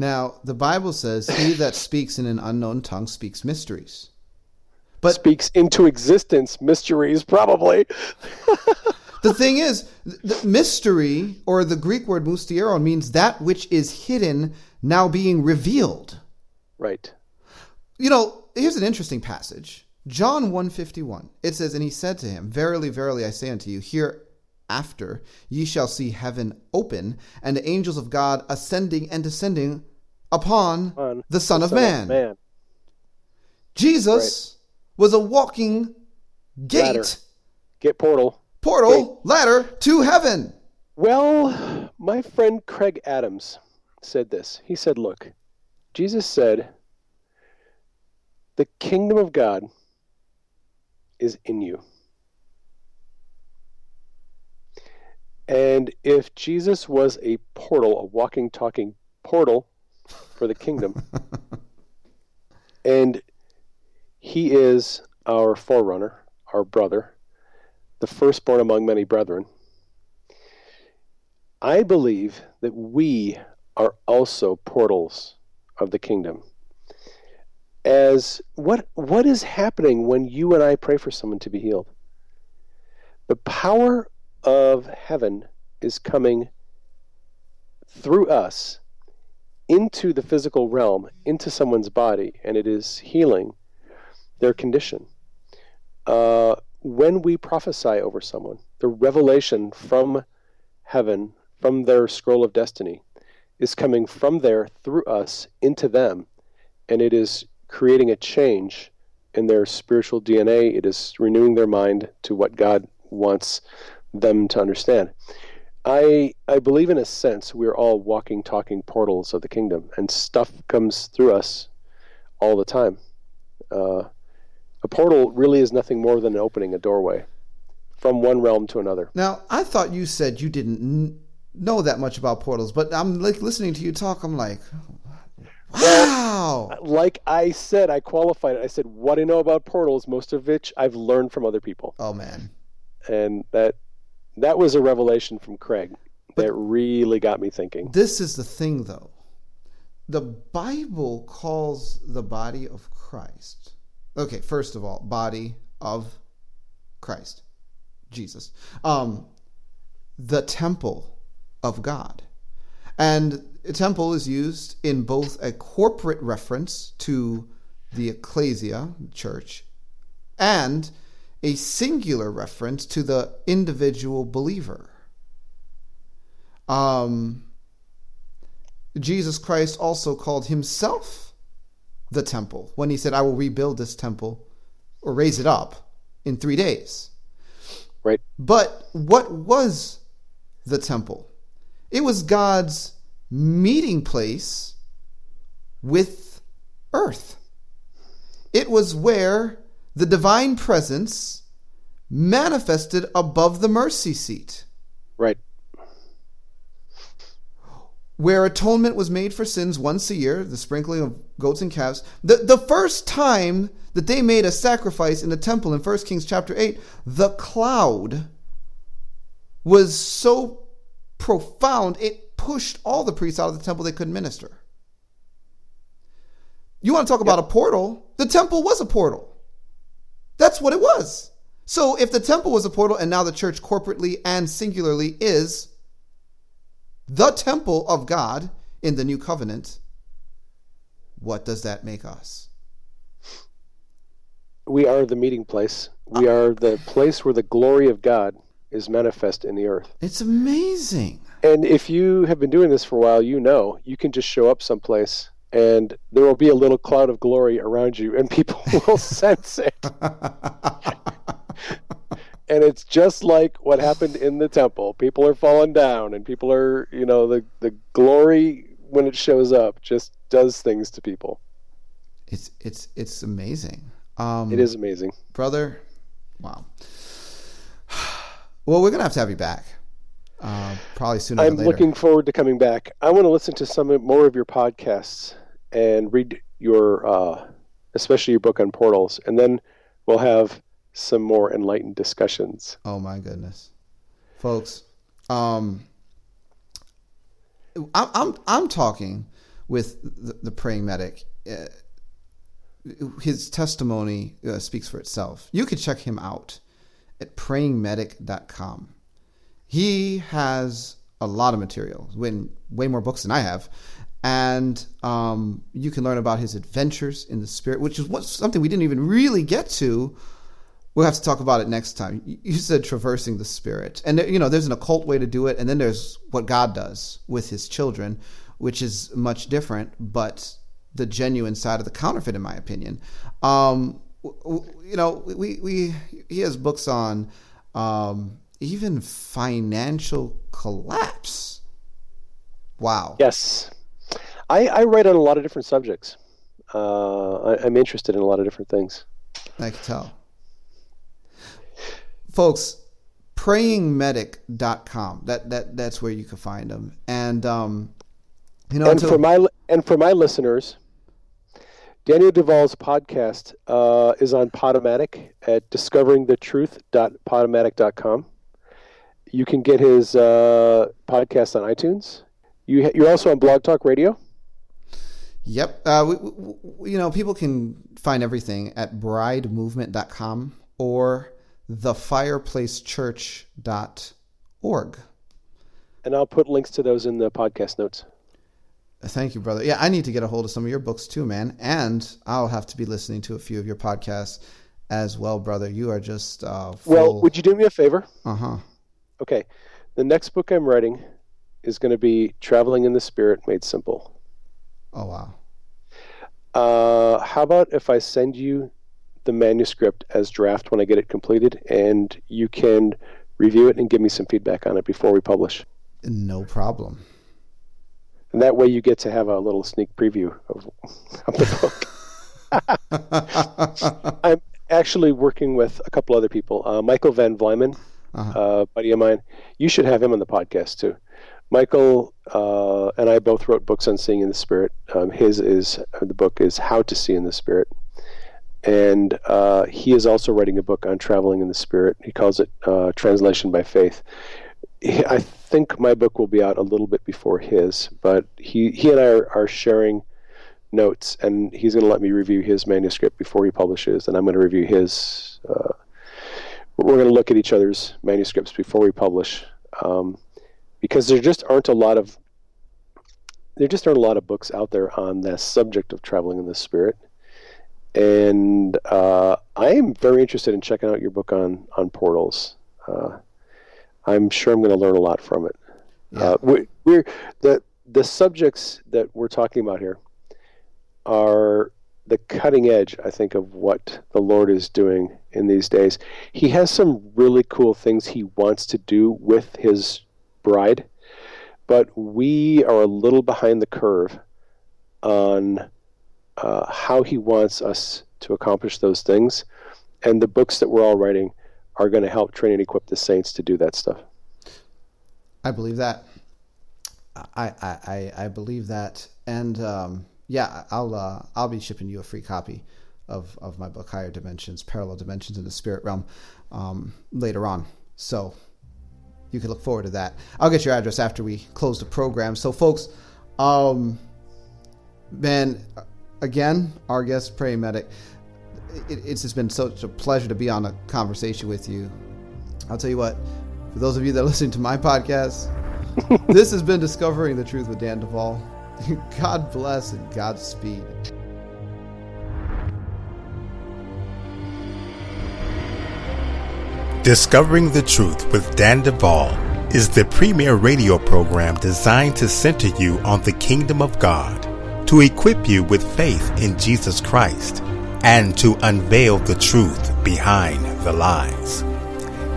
Speaker 1: Now, the Bible says, He that speaks in an unknown tongue speaks mysteries. But
Speaker 2: Speaks into existence mysteries, probably.
Speaker 1: the thing is, the mystery, or the Greek word mysterio, means that which is hidden now being revealed.
Speaker 2: Right.
Speaker 1: You know, here's an interesting passage. John 151. It says, And he said to him, Verily, verily, I say unto you, hereafter ye shall see heaven open, and the angels of God ascending and descending upon
Speaker 2: On
Speaker 1: the Son, of, man.
Speaker 2: Man.
Speaker 1: Jesus was a walking gate,
Speaker 2: Ladder. Get portal.
Speaker 1: portal, ladder to heaven.
Speaker 2: Well, my friend Craig Adams said this. He said, Look, Jesus said, the kingdom of God is in you. And if Jesus was a portal, a walking, talking portal for the kingdom, and he is our forerunner, our brother, the firstborn among many brethren. I believe that we are also portals of the kingdom. As what what is happening when you and I pray for someone to be healed? The power of heaven is coming through us into the physical realm, into someone's body, and it is healing their condition. Uh, when we prophesy over someone, the revelation from heaven, from their scroll of destiny, is coming from there through us into them, and it is creating a change in their spiritual DNA. It is renewing their mind to what God wants them to understand. I I believe in a sense we're all walking, talking portals of the kingdom, and stuff comes through us all the time. Uh, a portal really is nothing more than opening a doorway from one realm to another.
Speaker 1: Now, I thought you said you didn't n- know that much about portals, but I'm like listening to you talk. I'm like, wow.
Speaker 2: Well, like I said, I qualified it. I said what I know about portals, most of which I've learned from other people.
Speaker 1: Oh man.
Speaker 2: And that that was a revelation from Craig but that really got me thinking.
Speaker 1: This is the thing though. The Bible calls the body of Christ. Okay, first of all, body of Christ. Jesus. Um the temple of God. And a temple is used in both a corporate reference to the ecclesia, church, and a singular reference to the individual believer. Um, Jesus Christ also called himself the temple when he said, I will rebuild this temple or raise it up in three days.
Speaker 2: Right.
Speaker 1: But what was the temple? It was God's meeting place with earth. It was where the divine presence manifested above the mercy seat.
Speaker 2: Right.
Speaker 1: Where atonement was made for sins once a year, the sprinkling of goats and calves. The, the first time that they made a sacrifice in the temple in 1 Kings chapter 8, the cloud was so profound, it pushed all the priests out of the temple they couldn't minister. You want to talk about a portal? The temple was a portal. That's what it was. So if the temple was a portal and now the church corporately and singularly is the temple of God in the new covenant, what does that make us?
Speaker 2: We are the meeting place. We are the place where the glory of God is manifest in the earth.
Speaker 1: It's amazing.
Speaker 2: And if you have been doing this for a while, you know you can just show up someplace and there will be a little cloud of glory around you, and people will sense it. and it's just like what happened in the temple. People are falling down, and people are, you know, the the glory when it shows up just does things to people.
Speaker 1: It's it's it's amazing. Um,
Speaker 2: it is amazing,
Speaker 1: brother. Wow. Well, we're gonna have to have you back. Uh, probably sooner.
Speaker 2: I'm looking forward to coming back. I want to listen to some more of your podcasts and read your, uh, especially your book on portals, and then we'll have some more enlightened discussions.
Speaker 1: Oh my goodness, folks! Um, I'm I'm I'm talking with the, the praying medic. Uh, his testimony uh, speaks for itself. You could check him out at prayingmedic.com. He has a lot of material, when way more books than I have, and um, you can learn about his adventures in the spirit, which is what, something we didn't even really get to. We'll have to talk about it next time. You said traversing the spirit, and you know, there's an occult way to do it, and then there's what God does with His children, which is much different, but the genuine side of the counterfeit, in my opinion. Um, you know, we we he has books on um, even financial collapse. Wow.
Speaker 2: Yes. I, I write on a lot of different subjects. Uh, I, am interested in a lot of different things.
Speaker 1: I can tell. Folks, prayingmedic.com. That that that's where you can find them. And um, you know,
Speaker 2: and for my and for my listeners, Daniel Duval's podcast uh, is on Podomatic at discoveringthetruth.podomatic.com. You can get his uh, podcast on iTunes. You ha- you're also on Blog Talk Radio.
Speaker 1: Yep. Uh, we, we, you know, people can find everything at bridemovement.com or thefireplacechurch.org.
Speaker 2: And I'll put links to those in the podcast notes.
Speaker 1: Thank you, brother. Yeah, I need to get a hold of some of your books too, man. And I'll have to be listening to a few of your podcasts as well, brother. You are just uh, full...
Speaker 2: well. Would you do me a favor?
Speaker 1: Uh huh.
Speaker 2: Okay, the next book I'm writing is going to be "Traveling in the Spirit Made Simple."
Speaker 1: Oh wow.
Speaker 2: Uh, how about if I send you the manuscript as draft when I get it completed, and you can review it and give me some feedback on it before we publish?
Speaker 1: No problem
Speaker 2: and that way you get to have a little sneak preview of, of the book. I'm actually working with a couple other people. Uh, Michael Van Vlymen, uh-huh. uh, buddy of mine. You should have him on the podcast too. Michael uh, and I both wrote books on seeing in the spirit. Um, his is the book is How to See in the Spirit, and uh, he is also writing a book on traveling in the spirit. He calls it uh, Translation by Faith. I think my book will be out a little bit before his, but he he and I are, are sharing notes, and he's going to let me review his manuscript before he publishes, and I'm going to review his. We're going to look at each other's manuscripts before we publish, um, because there just aren't a lot of there just aren't a lot of books out there on the subject of traveling in the spirit, and uh, I am very interested in checking out your book on on portals. Uh, I'm sure I'm going to learn a lot from it. Yeah. Uh, we, we're the the subjects that we're talking about here are the cutting edge, I think, of what the Lord is doing in these days. He has some really cool things he wants to do with his bride, but we are a little behind the curve on uh, how he wants us to accomplish those things. And the books that we're all writing are going to help train and equip the saints to do that stuff.
Speaker 1: I believe that. I I, I believe that, and um, yeah, I'll uh, I'll be shipping you a free copy of of my book, Higher Dimensions, Parallel Dimensions in the Spirit Realm, um, later on. So you can look forward to that. I'll get your address after we close the program. So, folks, um, man, again, our guest, praying medic it, it's just been such a pleasure to be on a conversation with you. I'll tell you what, for those of you that are listening to my podcast, this has been Discovering the Truth with Dan Duval. God bless and Godspeed.
Speaker 3: Discovering the Truth with Dan Duval is the premier radio program designed to center you on the kingdom of God, to equip you with faith in Jesus Christ and to unveil the truth behind the lies.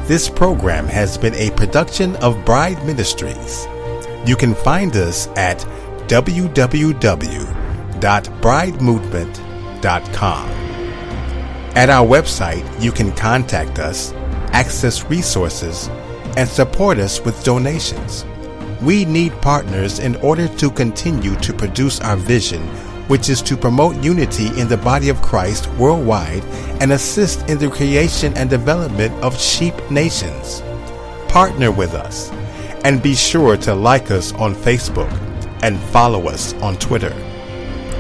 Speaker 3: This program has been a production of Bride Ministries. You can find us at www.bridemovement.com. At our website, you can contact us, access resources, and support us with donations. We need partners in order to continue to produce our vision which is to promote unity in the body of Christ worldwide and assist in the creation and development of sheep nations. Partner with us and be sure to like us on Facebook and follow us on Twitter.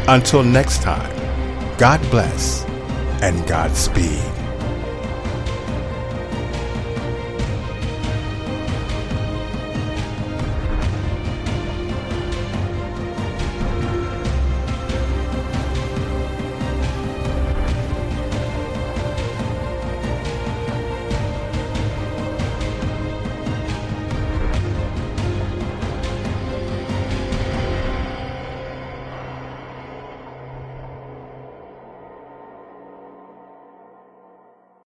Speaker 3: Until next time, God bless and Godspeed.